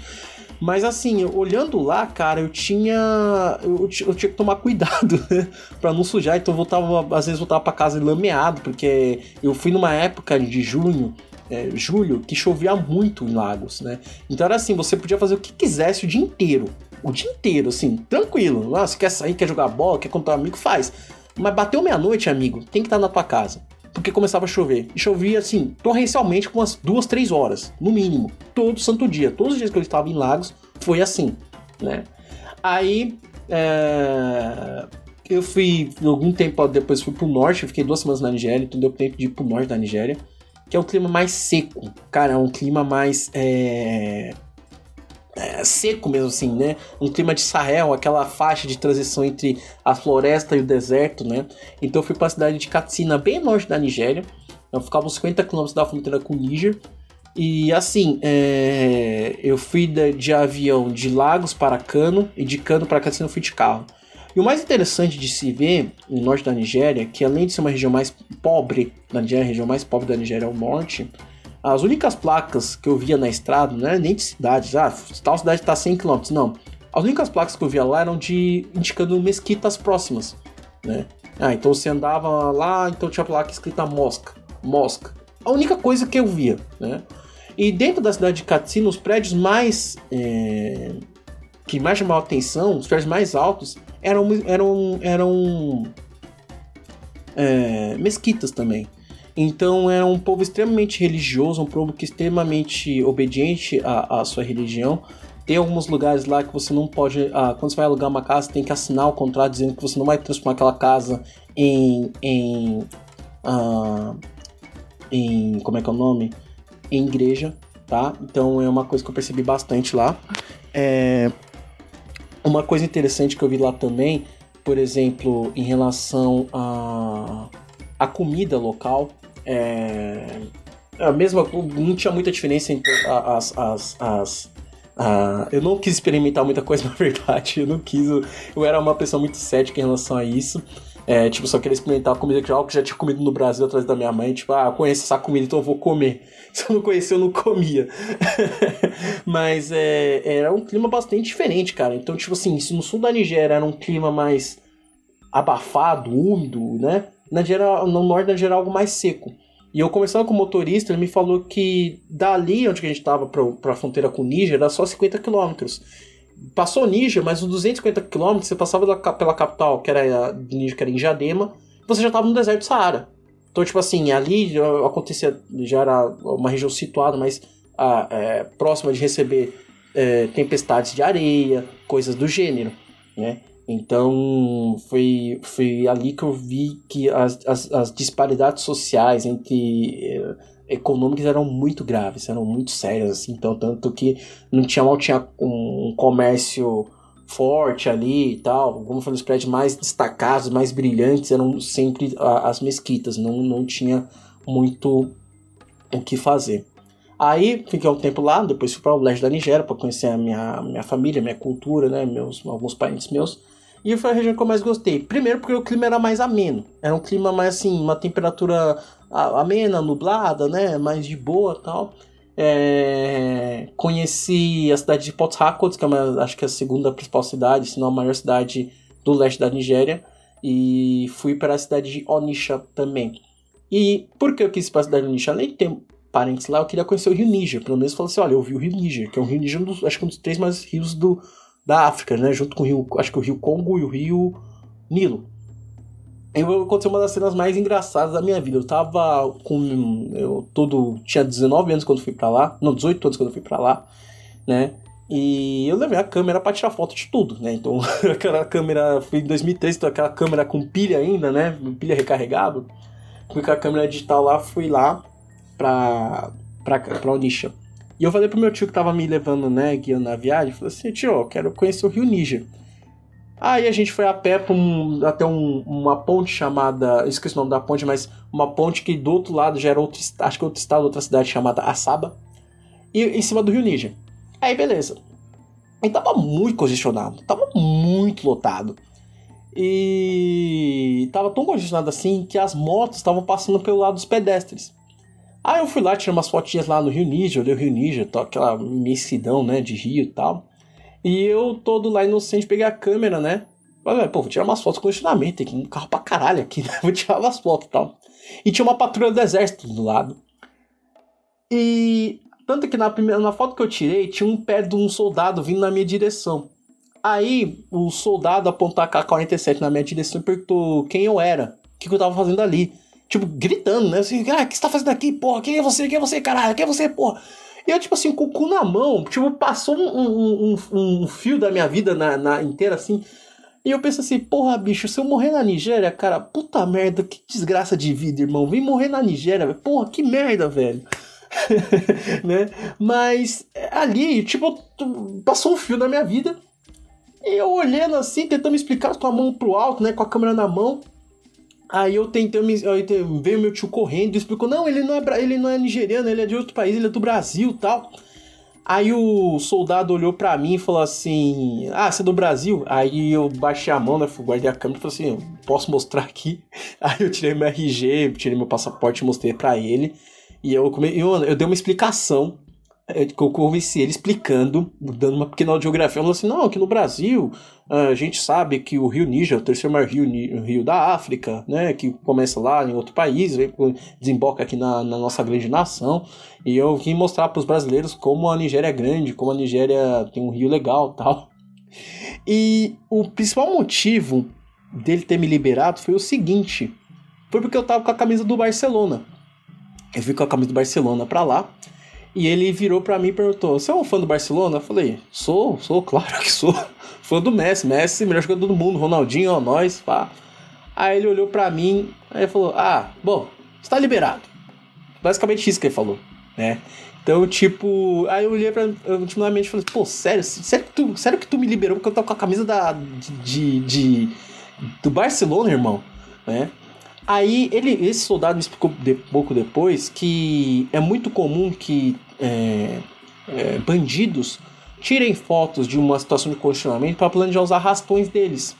Mas assim, olhando lá, cara, eu tinha. Eu, eu tinha que tomar cuidado, né? pra não sujar. Então eu voltava, às vezes voltava pra casa lameado, porque eu fui numa época de junho. É, julho, que chovia muito em Lagos, né? Então era assim, você podia fazer o que quisesse o dia inteiro. O dia inteiro, assim, tranquilo. Ah, você quer sair, quer jogar bola, quer contar um amigo, faz. Mas bateu meia-noite, amigo, tem que estar na tua casa porque começava a chover. E chovia assim, torrencialmente, com umas duas, três horas, no mínimo. Todo santo dia. Todos os dias que eu estava em Lagos, foi assim, né? Aí. É... Eu fui, algum tempo depois fui pro norte, fiquei duas semanas na Nigéria, então deu tempo de ir pro norte da Nigéria, que é um clima mais seco. Cara, é um clima mais. É é, seco mesmo assim, né? Um clima de Sahel, aquela faixa de transição entre a floresta e o deserto, né? Então eu fui para a cidade de Katsina, bem norte da Nigéria. Eu ficava uns 50 km da fronteira com o Níger. E assim, é... eu fui de, de, avião de Lagos para Cano e de Cano para Katsina eu fui de carro. E o mais interessante de se ver no norte da Nigéria, que além de ser uma região mais pobre da Nigéria, a região mais pobre da Nigéria é o norte, as únicas placas que eu via na estrada não eram nem de cidades, ah, tal cidade está a 100 km, não. As únicas placas que eu via lá eram de indicando mesquitas próximas, né? Ah, então você andava lá, então tinha placa escrita mosca, mosca. A única coisa que eu via, né? E dentro da cidade de Katsina, os prédios mais é, que mais chamavam atenção, os prédios mais altos, eram, eram, eram é, mesquitas também. Então era um povo extremamente religioso, um povo que extremamente obediente à, à sua religião. Tem alguns lugares lá que você não pode. Ah, quando você vai alugar uma casa, tem que assinar o contrato dizendo que você não vai transformar aquela casa em. em. Ah, em. como é que é o nome? Em igreja, tá? Então é uma coisa que eu percebi bastante lá. É, uma coisa interessante que eu vi lá também, por exemplo, em relação a, a comida local, é, a mesma, não tinha muita diferença entre as, as, as eu não quis experimentar muita coisa, na verdade. Eu não quis. Eu era uma pessoa muito cética em relação a isso. É, tipo, só queria experimentar comida que já, que já tinha comido no Brasil atrás da minha mãe. Tipo, ah, conheço essa comida, então eu vou comer. Se eu não conhecia, eu não comia. Mas é, era um clima bastante diferente, cara. Então, tipo assim, se no sul da Nigéria era um clima mais abafado, úmido, né? Na geral, no norte da Nigéria algo mais seco. E eu conversando com o motorista, ele me falou que dali onde a gente estava para a fronteira com o Níger era só 50 quilômetros. Passou Níger, mas uns 250 quilômetros você passava pela capital, que era Níger, que era em Jadema, você já estava no deserto do Saara. Então, tipo assim, ali acontecia, já era uma região situada, mas a, é, próxima de receber é, tempestades de areia, coisas do gênero, né? Então, foi, foi ali que eu vi que as, as, as disparidades sociais entre eh, econômicas eram muito graves, eram muito sérias, assim, então, tanto que não tinha mal tinha um comércio forte ali e tal, como falei, os prédios mais destacados, mais brilhantes eram sempre as mesquitas, não, não tinha muito o que fazer. Aí fiquei um tempo lá, depois fui para o leste da Nigéria para conhecer a minha, minha família, minha cultura, né, meus alguns parentes meus. E foi a região que eu mais gostei. Primeiro porque o clima era mais ameno. Era um clima mais assim, uma temperatura amena, nublada, né? Mais de boa tal. É... Conheci a cidade de Port Harcourt, que é uma, acho que é a segunda principal cidade, se não a maior cidade do leste da Nigéria. E fui para a cidade de Onitsha também. E por que eu quis ir para a cidade de Onitsha? Além de ter parentes lá, eu queria conhecer o Rio Níger. Pelo menos falei assim: olha, eu vi o Rio Níger, que é um rio Níger, um dos, acho que um dos três mais rios do, da África, né? Junto com o rio, acho que o rio Congo e o rio Nilo. E aconteceu uma das cenas mais engraçadas da minha vida. Eu tava com. Eu todo. Tinha 19 anos quando fui para lá. Não, 18 anos quando fui para lá, né? E eu levei a câmera para tirar foto de tudo, né? Então, aquela câmera foi em 2013, então aquela câmera com pilha ainda, né? Pilha recarregável. Fui com a câmera digital lá, fui lá pra, pra, pra Onisha. E eu falei pro meu tio que tava me levando, né, guiando na viagem, falei assim, tio, eu quero conhecer o Rio Níger. Aí a gente foi a pé um, até um, uma ponte chamada, esqueci o nome da ponte, mas uma ponte que do outro lado já era outro, acho que outro estado, outra cidade chamada Assaba, e em cima do Rio Níger. Aí beleza. E tava muito congestionado, tava muito lotado. E tava tão congestionado assim que as motos estavam passando pelo lado dos pedestres. Aí eu fui lá, tirei umas fotinhas lá no Rio Níger, olhei o Rio Níger, aquela imensidão, né, de rio e tal. E eu todo lá inocente peguei a câmera, né? Falei, pô, vou tirar umas fotos com condicionamento, tem um carro pra caralho aqui, né? Vou tirar umas fotos e tal. E tinha uma patrulha do exército do lado. E tanto que na primeira na foto que eu tirei, tinha um pé de um soldado vindo na minha direção. Aí o soldado apontou a K-47 na minha direção e perguntou quem eu era, o que, que eu tava fazendo ali tipo, gritando, né? Assim, ah, o que você tá fazendo aqui, porra? Quem é você? Quem é você, caralho? Quem é você, porra? E eu, tipo assim, com o cu na mão, tipo, passou um, um, um, um fio da minha vida na, na, inteira, assim. E eu penso assim, porra, bicho, se eu morrer na Nigéria, cara, puta merda, que desgraça de vida, irmão. Vem morrer na Nigéria. Porra, que merda, velho. né? Mas ali, tipo, passou um fio na minha vida. E eu olhando assim, tentando explicar com a mão pro alto, né? Com a câmera na mão. Aí eu tentei, aí veio meu tio correndo e explicou: não, ele não, é, ele não é nigeriano, ele é de outro país, ele é do Brasil tal. Aí o soldado olhou para mim e falou assim: Ah, você é do Brasil? Aí eu baixei a mão, né? Guardei a câmera e falei assim: Posso mostrar aqui? Aí eu tirei meu RG, tirei meu passaporte mostrei para ele. E eu, come... eu, eu dei uma explicação eu convenci ele explicando, dando uma pequena audiografia, falou assim, não, aqui no Brasil a gente sabe que o rio Níger é o terceiro maior rio, rio da África, né, que começa lá em outro país, desemboca aqui na, na nossa grande nação, e eu vim mostrar para os brasileiros como a Nigéria é grande, como a Nigéria tem um rio legal tal. E o principal motivo dele ter me liberado foi o seguinte, foi porque eu tava com a camisa do Barcelona. Eu fui com a camisa do Barcelona pra lá, e ele virou para mim e perguntou: Você é um fã do Barcelona? Eu falei: Sou, sou, claro que sou. Fã do Messi, Messi, melhor jogador do mundo, Ronaldinho, ó, nós, pá. Aí ele olhou para mim, aí falou: Ah, bom, está liberado. Basicamente isso que ele falou, né? Então, tipo, aí eu olhei pra. Eu continuamente falei, pô, sério, sério que, tu, sério que tu me liberou porque eu tô com a camisa da, de, de do Barcelona, irmão? Né? Aí ele, esse soldado me explicou de, pouco depois que é muito comum que é, é, bandidos tirem fotos de uma situação de condicionamento para planejar os arrastões deles.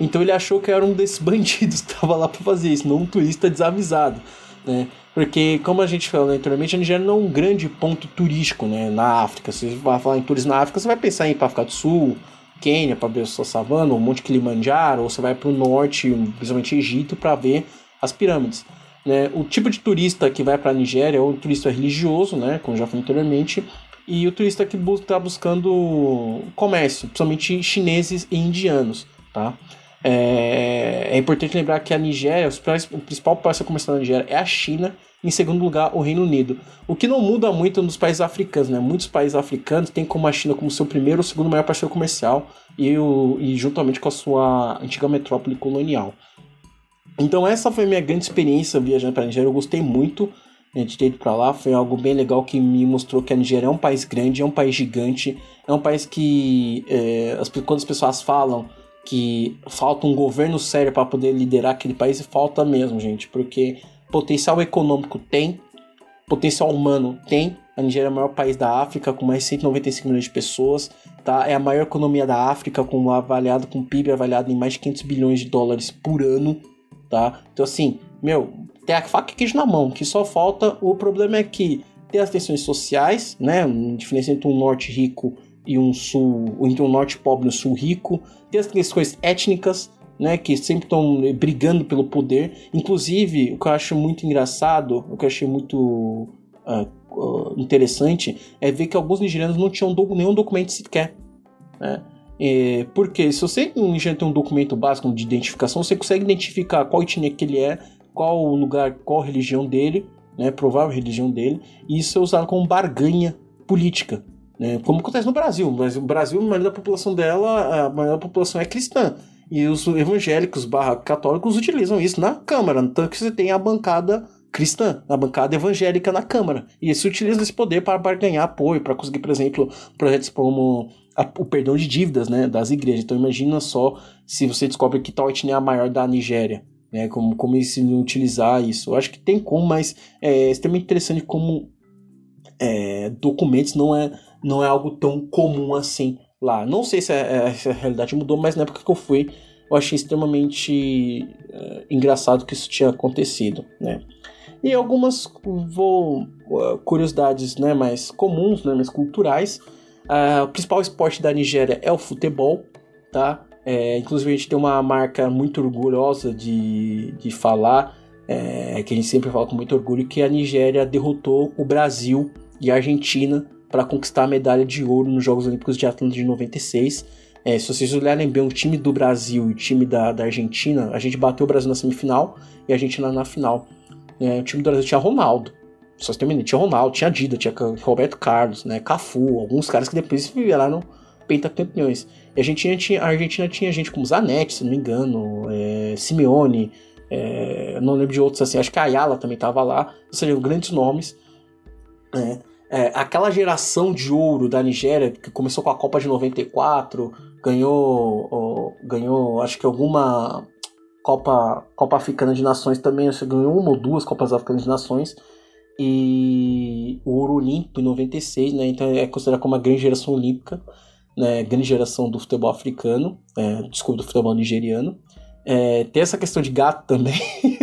Então ele achou que era um desses bandidos que estava lá para fazer isso, não um turista desavisado, né? Porque, como a gente falou anteriormente, a Nigéria não é um grande ponto turístico né, na África. Se você vai falar em turismo na África, você vai pensar em ir para África do Sul, Quênia, para ver sua savana, o Monte Kilimanjaro, ou você vai para o norte, principalmente Egito, para ver as pirâmides. Né? O tipo de turista que vai para a Nigéria é o turista religioso, né? como já falei anteriormente, e o turista que está buscando comércio, principalmente chineses e indianos. Tá? É, é importante lembrar que a Nigéria, o principal parceiro comercial da Nigéria é a China, em segundo lugar, o Reino Unido. O que não muda muito nos países africanos, né? Muitos países africanos têm como a China como seu primeiro ou segundo maior parceiro comercial e, o, e juntamente com a sua antiga metrópole colonial. Então essa foi a minha grande experiência viajando para a Nigéria. Eu gostei muito né, de ter ido para lá. Foi algo bem legal que me mostrou que a Nigéria é um país grande, é um país gigante, é um país que é, as, quando as pessoas falam que falta um governo sério para poder liderar aquele país, falta mesmo, gente, porque potencial econômico tem, potencial humano tem. A Nigéria é o maior país da África, com mais de 195 milhões de pessoas. Tá? É a maior economia da África, com avaliado com PIB avaliado em mais de 500 bilhões de dólares por ano tá? Então, assim, meu, tem a faca e queijo na mão, que só falta. O problema é que tem as tensões sociais, né? A diferença entre um norte rico e um sul, entre um norte pobre e um sul rico. Tem as questões étnicas, né? Que sempre estão brigando pelo poder. Inclusive, o que eu acho muito engraçado, o que eu achei muito uh, interessante, é ver que alguns nigerianos não tinham do, nenhum documento sequer, né? É, porque se você já tem um documento básico de identificação, você consegue identificar qual etnia que ele é, qual lugar, qual religião dele, né, provável religião dele, e isso é usado como barganha política. Né, como acontece no Brasil. Mas o Brasil, a maioria da população dela, a maioria da população é cristã. E os evangélicos barra católicos utilizam isso na Câmara. Tanto que você tem a bancada cristã, a bancada evangélica na Câmara. E eles utilizam esse poder para barganhar apoio, para conseguir, por exemplo, projetos como a, o perdão de dívidas né, das igrejas. Então imagina só se você descobre que tal etnia é a maior da Nigéria. Né, como, como eles utilizar isso. Eu acho que tem como, mas é extremamente interessante como é, documentos não é, não é algo tão comum assim lá. Não sei se é, é, se a realidade mudou, mas na época que eu fui, eu achei extremamente é, engraçado que isso tinha acontecido. Né? E algumas vou, curiosidades né, mais comuns, né, mais culturais. Uh, o principal esporte da Nigéria é o futebol, tá? É, inclusive a gente tem uma marca muito orgulhosa de, de falar, é, que a gente sempre fala com muito orgulho, que a Nigéria derrotou o Brasil e a Argentina para conquistar a medalha de ouro nos Jogos Olímpicos de Atlanta de 96. É, se vocês olharem bem o time do Brasil e o time da, da Argentina, a gente bateu o Brasil na semifinal e a Argentina na final. É, o time do Brasil tinha Ronaldo, só se terminei. Tinha Ronaldo, tinha Dida, tinha Roberto Carlos, né? Cafu, alguns caras que depois viraram pentacampeões. E a Argentina tinha, a Argentina tinha gente como Zanetti, se não me engano, é, Simeone, é, não lembro de outros assim, acho que a Ayala também estava lá, ou seja, grandes nomes. Né? É, aquela geração de ouro da Nigéria, que começou com a Copa de 94, ganhou, ó, ganhou acho que alguma Copa, Copa Africana de Nações também, ganhou uma ou duas Copas Africanas de Nações e o ouro olímpico em 96, né? Então é considerado como uma grande geração olímpica, né? Grande geração do futebol africano, é, desculpa, do futebol nigeriano. É, tem essa questão de gato também,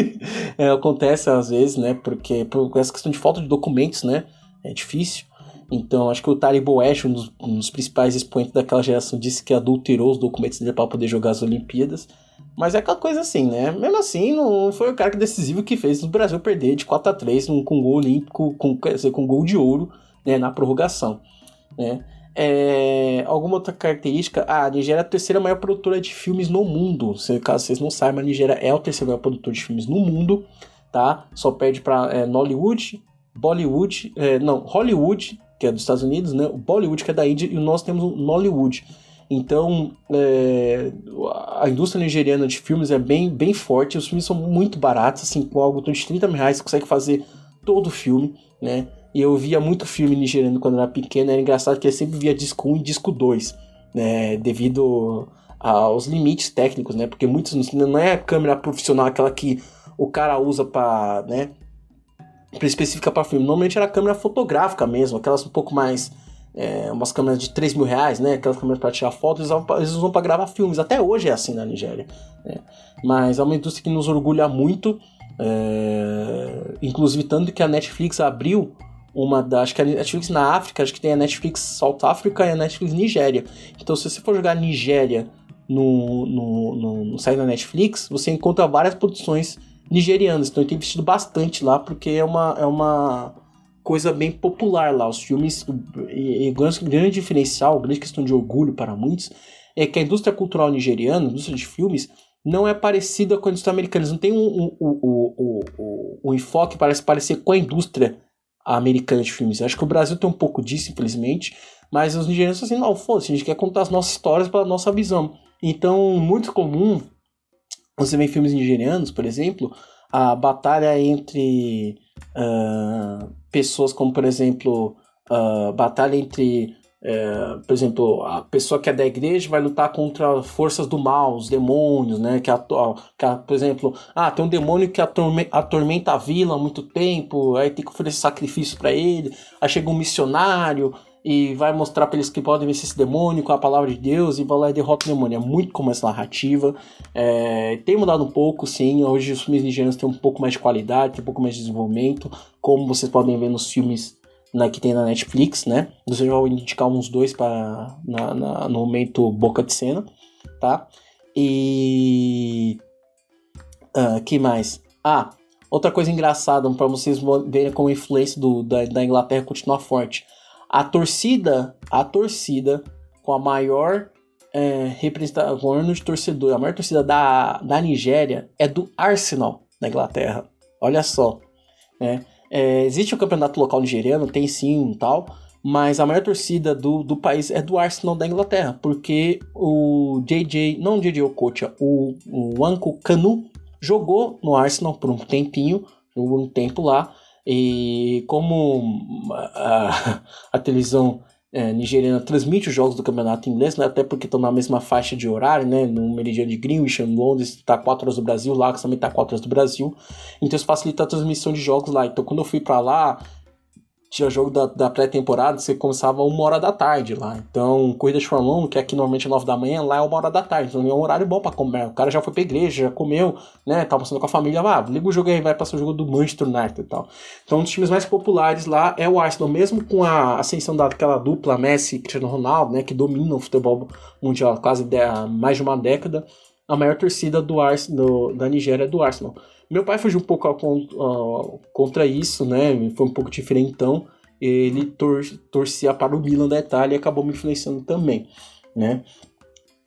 é, acontece às vezes, né? Porque por essa questão de falta de documentos, né? É difícil. Então, acho que o Taribo Ash, um dos, um dos principais expoentes daquela geração, disse que adulterou os documentos dele para poder jogar as Olimpíadas. Mas é aquela coisa assim, né? Mesmo assim, não foi o cara decisivo que fez o Brasil perder de 4 a 3 com gol olímpico, com, quer dizer, com gol de ouro né, na prorrogação. Né? É, alguma outra característica? Ah, a Nigéria é a terceira maior produtora de filmes no mundo. Se, caso vocês não saibam, a Nigéria é o terceiro maior produtor de filmes no mundo, tá? Só perde para é, Nollywood, Bollywood, é, não, Hollywood, que é dos Estados Unidos, né? O Bollywood, que é da Índia, e nós temos o Nollywood. Então, é, a indústria nigeriana de filmes é bem, bem forte, os filmes são muito baratos, assim, com algo de 30 mil reais você consegue fazer todo o filme, né? E eu via muito filme nigeriano quando era pequeno, era engraçado que eu sempre via disco 1 e disco 2, né? Devido aos limites técnicos, né? Porque muitos não é a câmera profissional, aquela que o cara usa para, né? Específica para filme. Normalmente era câmera fotográfica mesmo, aquelas um pouco mais é, umas câmeras de 3 mil reais, né? Aquelas câmeras para tirar fotos, eles usam para gravar filmes. Até hoje é assim na Nigéria. Né? Mas é uma indústria que nos orgulha muito. É... Inclusive, tanto que a Netflix abriu uma da. Acho que a Netflix na África, acho que tem a Netflix South Africa e a Netflix Nigéria. Então, se você for jogar Nigéria no, no, no, no site da Netflix, você encontra várias produções nigerianas. Então, eu tenho investido bastante lá, porque é uma. É uma coisa bem popular lá. Os filmes, e, grande, diferencial, grande questão de orgulho para muitos, é que a indústria cultural nigeriana, a indústria de filmes, não é parecida com a indústria americana. Não tem um, um, um, um, um enfoque para se parecer com a indústria americana de filmes. Acho que o Brasil tem um pouco disso, infelizmente, mas os nigerianos assim, não, foda-se, a gente quer contar as nossas histórias pela nossa visão. Então, muito comum, você vê em filmes nigerianos, por exemplo, a batalha entre uh, pessoas como, por exemplo, uh, batalha entre, uh, por exemplo, a pessoa que é da igreja vai lutar contra forças do mal, os demônios, né? Que, que por exemplo, ah, tem um demônio que atormenta a vila há muito tempo, aí tem que oferecer sacrifício para ele, aí chega um missionário e vai mostrar para eles que podem vencer esse demônio com a palavra de Deus e vai lá e derrota o demônio. É muito como essa narrativa. É, tem mudado um pouco, sim. Hoje os filmes nigerianos têm um pouco mais de qualidade, tem um pouco mais de desenvolvimento, como vocês podem ver nos filmes né, que tem na Netflix, né? Você já vai indicar uns dois para no momento boca de cena, tá? E uh, que mais? Ah, outra coisa engraçada para vocês verem como a influência do, da, da Inglaterra continua forte a torcida, a torcida com a maior é, representação de torcedor, a maior torcida da, da Nigéria é do Arsenal da Inglaterra. Olha só, né? É, existe o campeonato local nigeriano, tem sim tal, mas a maior torcida do, do país é do Arsenal da Inglaterra, porque o JJ, não o JJ Okocha, o, o Anko Kanu jogou no Arsenal por um tempinho, jogou um tempo lá, e como a, a televisão é, nigeriana transmite os jogos do campeonato inglês, né, até porque estão na mesma faixa de horário, né, no meridiano de Greenwich, em Londres está 4 horas do Brasil, lá também está 4 horas do Brasil, então isso facilita a transmissão de jogos lá. Então quando eu fui para lá, tinha jogo da, da pré-temporada, você começava uma hora da tarde lá. Então, corrida de Fórmula 1, que aqui normalmente é 9 da manhã, lá é uma hora da tarde. Então é um horário bom para comer. O cara já foi pra igreja, já comeu, né? Tá passando com a família, ah, liga o jogo aí, vai passar o jogo do Manchester United e tal. Então, um dos times mais populares lá é o Arsenal, mesmo com a ascensão daquela dupla Messi e Cristiano Ronaldo, né? Que dominam o futebol mundial quase há mais de uma década. A maior torcida do Arsenal, da Nigéria é do Arsenal. Meu pai fugiu um pouco contra isso, né? Foi um pouco diferentão ele tor torcia para o Milan da Itália e acabou me influenciando também, né?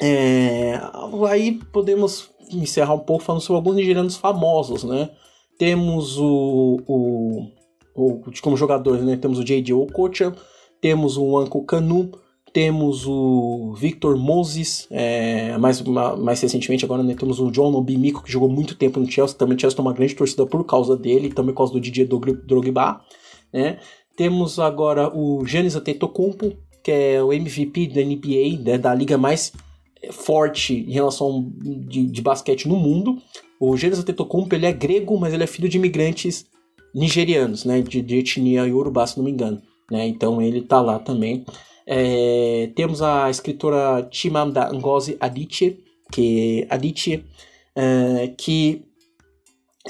É, aí podemos encerrar um pouco falando sobre alguns nigerianos famosos, né? Temos o, o, o como jogadores, né? Temos o J.J. Okocha, temos o Anko Kanu, temos o Victor Moses, é, mais, mais recentemente agora né, temos o John Obimiko, que jogou muito tempo no Chelsea, também o Chelsea tem uma grande torcida por causa dele, também por causa do Didier Drogba, né? Temos agora o Giannis Antetokounmpo, que é o MVP da NBA, né, da liga mais forte em relação de, de basquete no mundo. O Giannis Antetokounmpo ele é grego, mas ele é filho de imigrantes nigerianos, né, de, de etnia Yorubá, se não me engano. Né, então ele está lá também. É, temos a escritora Chimamanda Ngozi Adichie, que, Adichie, é, que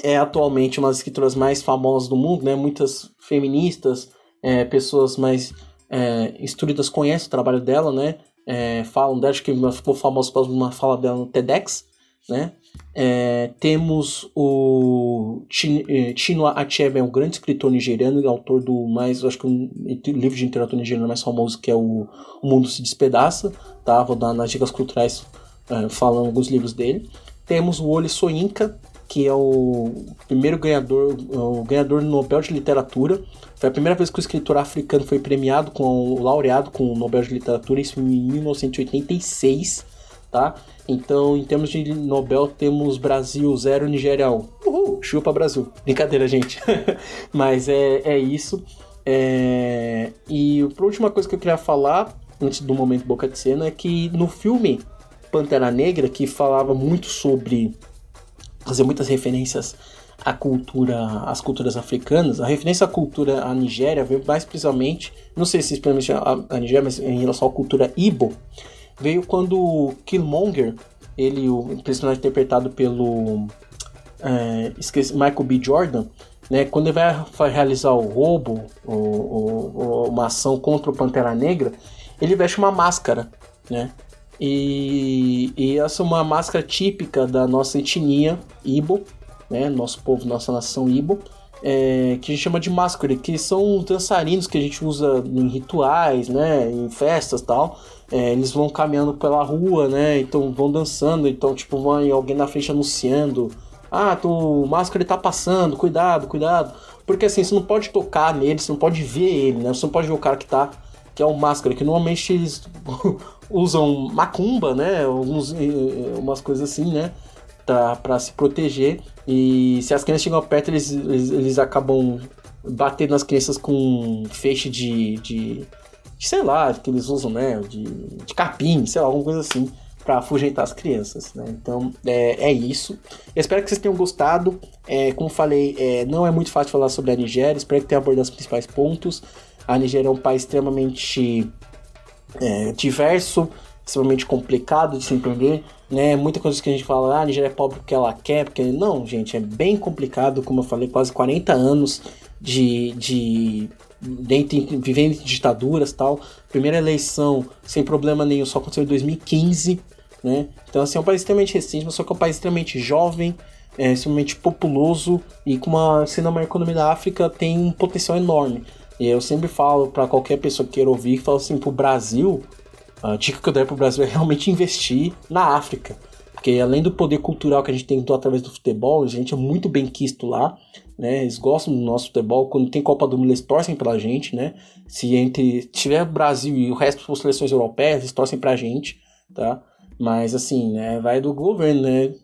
é atualmente uma das escritoras mais famosas do mundo, né? Muitas feministas, é, pessoas mais é, instruídas conhecem o trabalho dela, né? É, falam dela, acho que ficou famosa por uma fala dela no TEDx, né? É, temos o é, Chinua Achebe, é um grande escritor nigeriano, autor do mais, acho que um livro de literatura nigeriana mais famoso que é o, o Mundo se Despedaça, tá? Vou dar nas dicas culturais é, falando alguns livros dele. Temos o Ole Soyinka, que é o primeiro ganhador, o ganhador do Nobel de Literatura. Foi a primeira vez que o escritor africano foi premiado com o laureado com o Nobel de Literatura, isso em 1986, tá? Então, em termos de Nobel, temos Brasil 0, Nigéria 1. Uhul, chupa Brasil. Brincadeira, gente. Mas é, é isso. É... E a última coisa que eu queria falar, antes do momento Boca de Cena, é que no filme Pantera Negra, que falava muito sobre fazer muitas referências à cultura, às culturas africanas. A referência à cultura à Nigéria veio mais precisamente, não sei se especialmente a, a Nigéria, mas em relação à cultura Igbo, veio quando Killmonger, ele, o personagem interpretado pelo é, esqueci, Michael B. Jordan, né, quando ele vai, realizar o roubo, ou, uma ação contra o Pantera Negra, ele veste uma máscara, né? E, e essa é uma máscara típica da nossa etnia Ibo, né? Nosso povo, nossa nação Ibo. É, que a gente chama de máscara, que são dançarinos que a gente usa em rituais, né, em festas tal. É, eles vão caminhando pela rua, né, então vão dançando, então tipo vai alguém na frente anunciando, ah, tu, o máscara tá passando, cuidado, cuidado, porque assim você não pode tocar nele, você não pode ver ele, né, você não pode ver o cara que tá que é o máscara, que normalmente eles usam macumba, né? Alguns, umas coisas assim, né? Pra, se proteger. E se as crianças chegam perto, eles, eles, eles acabam batendo nas crianças com feixe de, de, sei lá, que eles usam, né? De, de capim, sei lá, alguma coisa assim, para afugentar as crianças, né? Então é, é isso. Eu espero que vocês tenham gostado. É, como falei, é, não é muito fácil falar sobre a Nigéria. Espero que tenha abordado os principais pontos. A Nigéria é um país extremamente é, diverso, extremamente complicado de se entender, né? Muita coisa que a gente fala, ah, a Nigéria é pobre porque ela quer, porque não, gente, é bem complicado, como eu falei, quase 40 anos de, de dentro, vivendo em ditaduras tal. Primeira eleição sem problema nenhum, só aconteceu em 2015, né? Então assim, é um país extremamente recente, mas só que é um país extremamente jovem, é, extremamente populoso e com uma, sendo uma economia da África tem um potencial enorme. E eu sempre falo para qualquer pessoa que queira ouvir, falo assim, pro Brasil, a dica que eu dei pro Brasil é realmente investir na África. Porque além do poder cultural que a gente tem através do futebol, a gente é muito bem quisto lá, né? Eles gostam do nosso futebol. Quando tem Copa do Mundo, eles torcem pela gente, né? Se entre tiver Brasil e o resto das seleções europeias, eles torcem pra gente, tá? Mas assim, né? Vai do governo, né?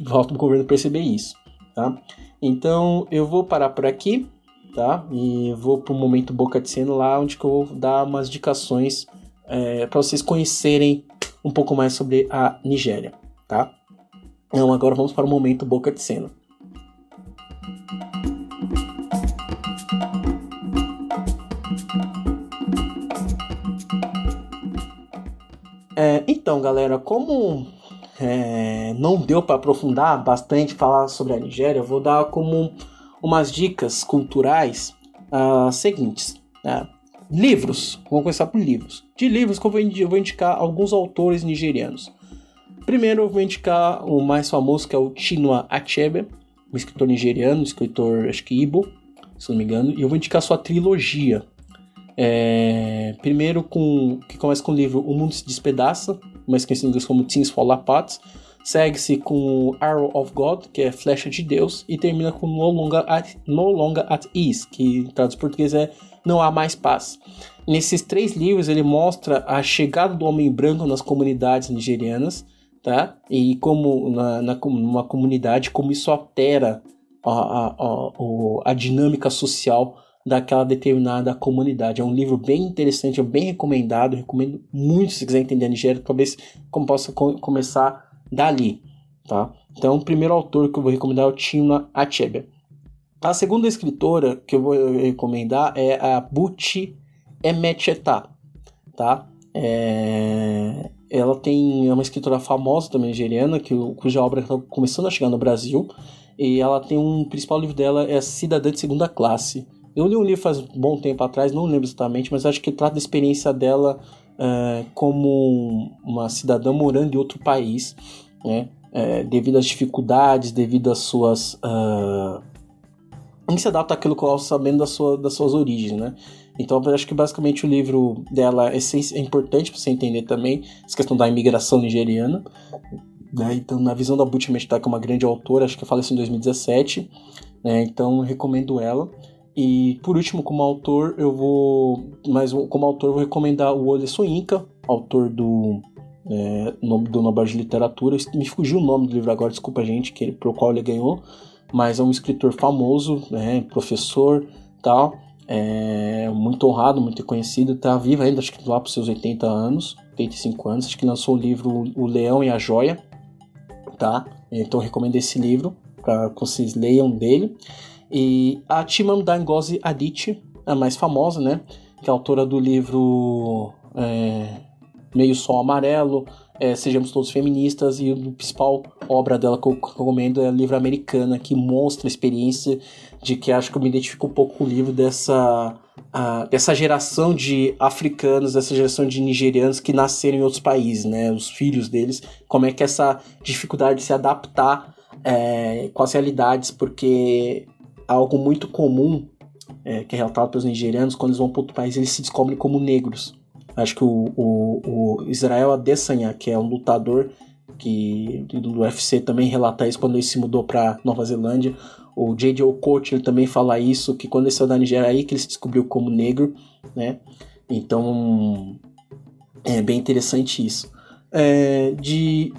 Volta do governo perceber isso, tá? Então eu vou parar por aqui tá? E vou pro momento boca de cena lá, onde que eu vou dar umas indicações é, para vocês conhecerem um pouco mais sobre a Nigéria, tá? Então agora vamos para o momento boca de cena. É, então, galera, como é, não deu para aprofundar bastante falar sobre a Nigéria, eu vou dar como umas dicas culturais uh, seguintes. Né? Livros, vamos começar por livros. De livros eu vou, eu vou indicar alguns autores nigerianos. Primeiro eu vou indicar o mais famoso que é o Chinua Achebe, um escritor nigeriano, um escritor acho que Ibo, se não me engano, e eu vou indicar sua trilogia. É, primeiro com que começa com o livro O Mundo se Despedaça, mais conhecido em inglês como Things Fall Apart, segue-se com Arrow of God, que é Flecha de Deus, e termina com No Longer at, no Longer at Ease, que traduz português é Não Há Mais Paz. Nesses três livros ele mostra a chegada do homem branco nas comunidades nigerianas, tá? E como na, na comunidade, como isso altera a, a, a, a dinâmica social daquela determinada comunidade. É um livro bem interessante, bem recomendado, recomendo muito se quiser entender a Nigéria, talvez como possa co começar dali, tá? Então, o primeiro autor que eu vou recomendar é o Chinua Achebe. A segunda escritora que eu vou recomendar é a Buti Emecheta, tá? É... Ela tem é uma escritora famosa também nigeriana, que, cuja obra está começando a chegar no Brasil. E ela tem um principal livro dela é Cidadã de Segunda Classe. Eu li um livro faz bom tempo atrás, não lembro exatamente, mas acho que trata da experiência dela uh, como uma cidadã morando em outro país, né? É, devido às dificuldades, devido às suas. Uh, em se adapta àquilo que ela sabendo da sua, das suas origens, né? Então eu acho que basicamente o livro dela é, é importante para você entender também essa questão da imigração nigeriana. Né? Então, na visão da Butch Mehta, que é uma grande autora, acho que faleceu em 2017, né? então recomendo ela. E por último, como autor, eu vou. Mas como autor, vou recomendar o Ole Soyinka, autor do. É, do Nobel de Literatura. Me fugiu o nome do livro agora, desculpa, gente, que, pro qual ele ganhou. Mas é um escritor famoso, né, professor tal. É muito honrado, muito conhecido, tá vivo ainda, acho que lá para seus 80 anos, 85 anos, acho que lançou o livro O Leão e a Joia, tá? Então recomendo esse livro para que vocês leiam dele. E a Chimamanda Adichie, a mais famosa, né? Que é autora do livro é, Meio Sol Amarelo, é, Sejamos Todos Feministas, e a principal obra dela que eu recomendo é a livro Americana, que mostra a experiência de que acho que eu me identifico um pouco com o livro dessa, uh, dessa geração de africanos, dessa geração de nigerianos que nasceram em outros países, né? Os filhos deles, como é que essa dificuldade de se adaptar é, com as realidades, porque algo muito comum é, que é relatado pelos nigerianos, quando eles vão para outro país, eles se descobrem como negros. Acho que o, o, o Israel Adesanya, que é um lutador que do UFC também relata isso quando ele se mudou para Nova Zelândia. O J.J. Okocha ele também fala isso, que quando ele saiu da Nigéria aí que ele se descobriu como negro, né? Então é bem interessante isso. É, de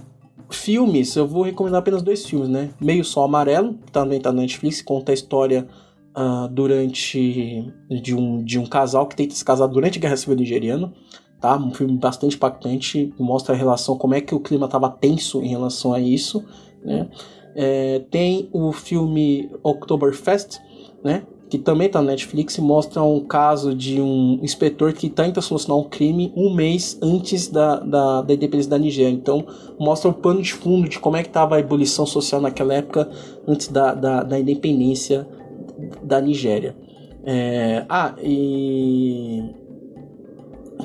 filmes, eu vou recomendar apenas dois filmes, né? Meio Sol Amarelo, que também tá na Netflix, conta a história uh, durante de um, de um casal que tenta se casar durante a Guerra Civil Nigeriana, tá? Um filme bastante impactante, mostra a relação, como é que o clima estava tenso em relação a isso, né? É, tem o filme Oktoberfest, né? Que também está na Netflix mostra um caso de um inspetor que tenta solucionar um crime um mês antes da, da, da independência da Nigéria. Então, mostra o pano de fundo de como é que estava a ebulição social naquela época, antes da, da, da independência da Nigéria. É, ah, e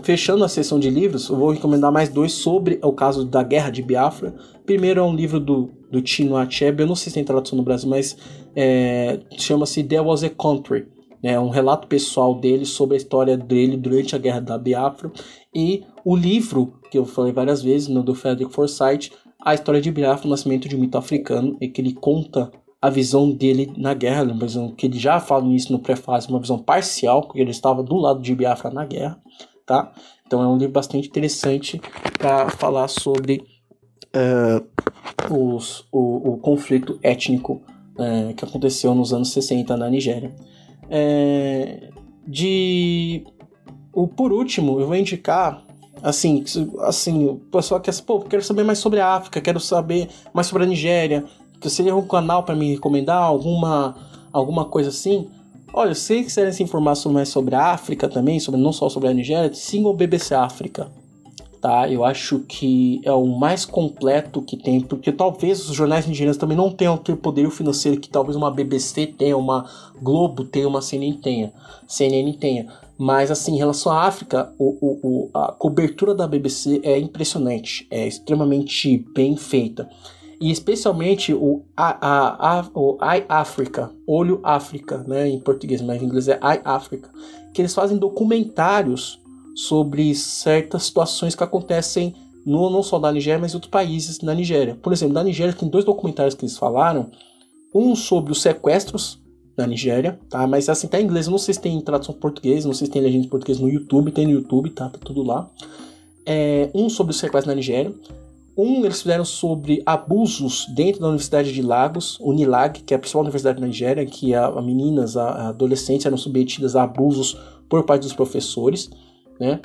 fechando a sessão de livros, eu vou recomendar mais dois sobre o caso da Guerra de Biafra. Primeiro é um livro do, do Tino Achebe, eu não sei se tem tradução no Brasil, mas é, chama-se There Was a Country. É um relato pessoal dele sobre a história dele durante a Guerra da Biafra. E o livro, que eu falei várias vezes, no do Frederick Forsyth, A História de Biafra, o Nascimento de um Mito Africano, e que ele conta a visão dele na guerra, uma visão que ele já fala nisso no prefácio, uma visão parcial, porque ele estava do lado de Biafra na guerra, tá? Então é um livro bastante interessante para falar sobre uh, os, o, o, conflito étnico uh, que aconteceu nos anos 60 na Nigéria. Uh, de o por último, eu vou indicar assim, assim, o pessoal quer, pô, quero saber mais sobre a África, quero saber mais sobre a Nigéria, que seria um canal para me recomendar alguma alguma coisa assim. Olha, se quiserem se informar mais sobre a África também, sobre não só sobre a Nigéria, sigam o BBC África. Tá? Eu acho que é o mais completo que tem, porque talvez os jornais nigerianos também não tenham aquele poder financeiro que talvez uma BBC tenha, uma Globo tenha, uma CNN tenha, CNN tenha. Mas assim, em relação à África, o, o, a cobertura da BBC é impressionante, é extremamente bem feita e especialmente o, a, a, a, o iAfrica, Olho África, né, em português, mas em inglês é iAfrica, que eles fazem documentários sobre certas situações que acontecem no, não só da Nigéria, mas em outros países na Nigéria. Por exemplo, na Nigéria tem dois documentários que eles falaram, um sobre os sequestros na Nigéria, tá? Mas assim, tá em inglês, não sei se tem tradução português, não sei se tem legenda em português no YouTube, tem no YouTube, tá? Tá tudo lá. É, um sobre os sequestros na Nigéria. Um eles fizeram sobre abusos dentro da Universidade de Lagos, Unilag, que é a principal universidade da Nigéria, que a, a meninas, a, a adolescentes eram submetidas a abusos por parte dos professores, né?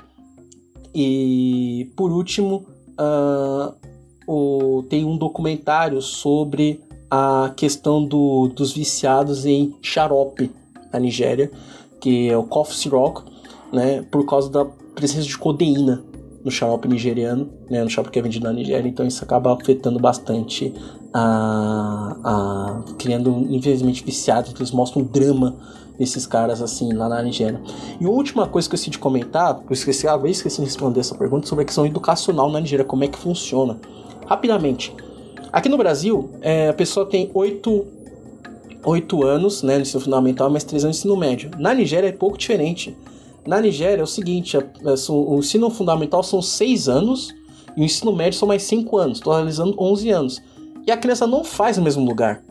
E por último, uh, o, tem um documentário sobre a questão do, dos viciados em xarope na Nigéria, que é o cough syrup, né, por causa da presença de codeína no xarope nigeriano, né, no xarope que é vendido na Nigéria, então isso acaba afetando bastante a, a criando infelizmente viciados, eles mostram o drama desses caras assim lá na Nigéria. E a última coisa que eu esqueci de comentar, eu esqueci, ah, eu esqueci de responder essa pergunta sobre a questão educacional na Nigéria, como é que funciona. Rapidamente. Aqui no Brasil, é, a pessoa tem oito, oito anos né, no ensino fundamental, mais três anos de ensino médio. Na Nigéria é pouco diferente. Na Nigéria é o seguinte: o ensino fundamental são seis anos e o ensino médio são mais cinco anos, totalizando 11 anos. E a criança não faz no mesmo lugar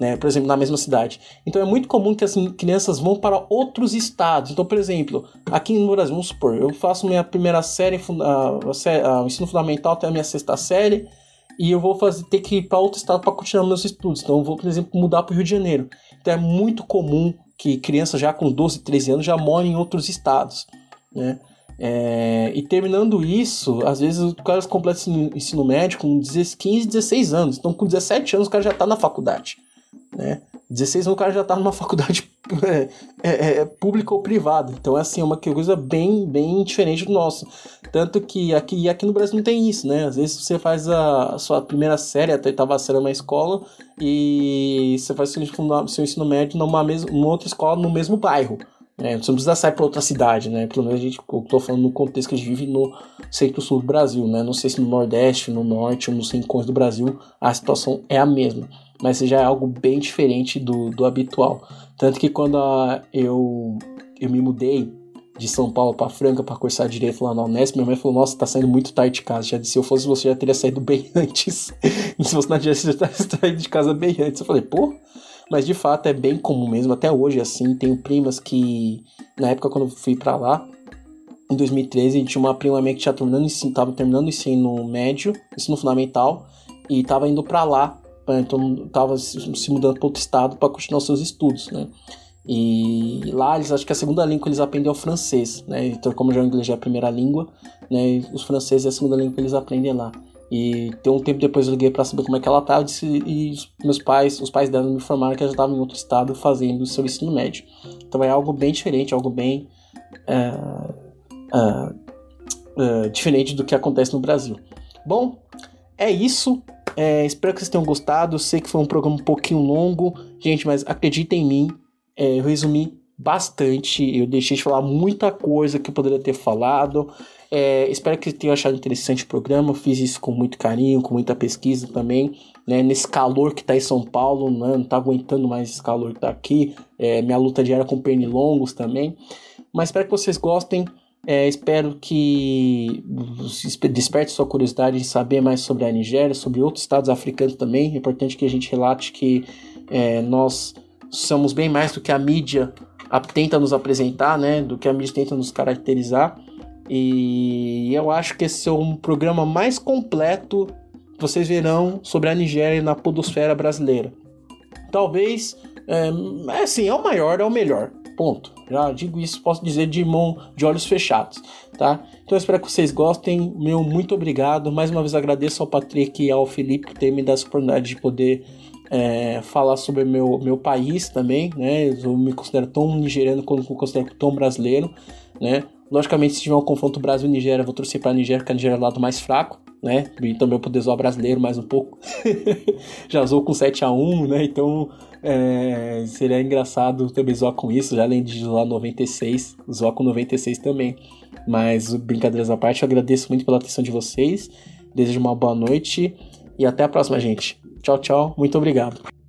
né? Por exemplo, na mesma cidade. Então é muito comum que as crianças vão para outros estados. Então, por exemplo, aqui no Brasil, vamos supor, eu faço minha primeira série, o ensino fundamental até a minha sexta série, e eu vou fazer, ter que ir para outro estado para continuar meus estudos. Então eu vou, por exemplo, mudar para o Rio de Janeiro. Então é muito comum que crianças já com 12, 13 anos já morem em outros estados, né? É, e terminando isso, às vezes o cara completa ensino médio com 15, 16 anos. Então, com 17 anos, o cara já está na faculdade né? 16 anos o cara já tá numa faculdade é, é, é, pública ou privada. Então, é assim, é uma coisa bem, bem diferente do nosso. Tanto que aqui, aqui no Brasil não tem isso, né? Às vezes você faz a, a sua primeira série, até oitava série numa escola, e você faz seu, seu ensino médio numa, mesma, numa outra escola no mesmo bairro. Né? Você não precisa sair para outra cidade, né? Pelo menos a gente, eu tô falando no contexto que a gente vive no centro-sul do Brasil, né? Não sei se no Nordeste, no Norte ou nos rincões do Brasil a situação é a mesma mas já é algo bem diferente do, do habitual. Tanto que quando a, eu, eu me mudei de São Paulo para Franca para cursar direito lá na Unesp, minha mãe falou: Nossa, tá saindo muito tarde de casa. Já disse: Se eu fosse você, já teria saído bem antes. se você não tivesse, saído de casa bem antes. Eu falei: Pô, mas de fato é bem comum mesmo. Até hoje, assim, tenho primas que, na época quando eu fui para lá, em 2013, tinha uma prima minha que terminando, tava terminando o ensino médio, ensino fundamental, e tava indo para lá né? então estava se mudando para outro estado para continuar seus estudos, né? E lá eles acho que a segunda língua que eles aprendem é o francês, né? Então como já o inglês é a primeira língua, né? Os franceses é a segunda língua que eles aprendem lá. E tem um tempo depois eu liguei para saber como é que ela estava e meus pais, os pais dela me informaram que ela já estava em outro estado fazendo o seu ensino médio. Então é algo bem diferente, algo bem uh, uh, uh, diferente do que acontece no Brasil. Bom, é isso. É, espero que vocês tenham gostado. Sei que foi um programa um pouquinho longo, gente, mas acreditem em mim. É, eu resumi bastante. Eu deixei de falar muita coisa que eu poderia ter falado. É, espero que tenham achado interessante o programa. Eu fiz isso com muito carinho, com muita pesquisa também. Né? Nesse calor que tá em São Paulo, né? não tá aguentando mais esse calor que tá aqui. É, minha luta diária com pernilongos também. Mas espero que vocês gostem. É, espero que desperte sua curiosidade em saber mais sobre a Nigéria, sobre outros estados africanos também. É importante que a gente relate que é, nós somos bem mais do que a mídia tenta nos apresentar, né? Do que a mídia tenta nos caracterizar. E eu acho que esse é um programa mais completo que vocês verão sobre a Nigéria na podosfera brasileira. Talvez, é, é assim, é o maior, é o melhor. Ponto. Já digo isso, posso dizer de mão, de olhos fechados, tá? Então eu espero que vocês gostem. Meu muito obrigado. Mais uma vez agradeço ao Patrick e ao Felipe por terem me dado essa oportunidade de poder é, falar sobre meu, meu país também, né? Eu me considero tão nigeriano quanto me considero tão brasileiro, né? Logicamente, se tiver um confronto Brasil-Nigéria, vou torcer para a Nigéria, porque a Nigéria é o lado mais fraco, né? E também poder zoar brasileiro mais um pouco. Já zoou com 7 a 1 né? Então é, seria engraçado também zoar com isso, já além de zoar 96, zoar com 96 também. Mas brincadeiras à parte, eu agradeço muito pela atenção de vocês. Desejo uma boa noite e até a próxima, gente. Tchau, tchau. Muito obrigado.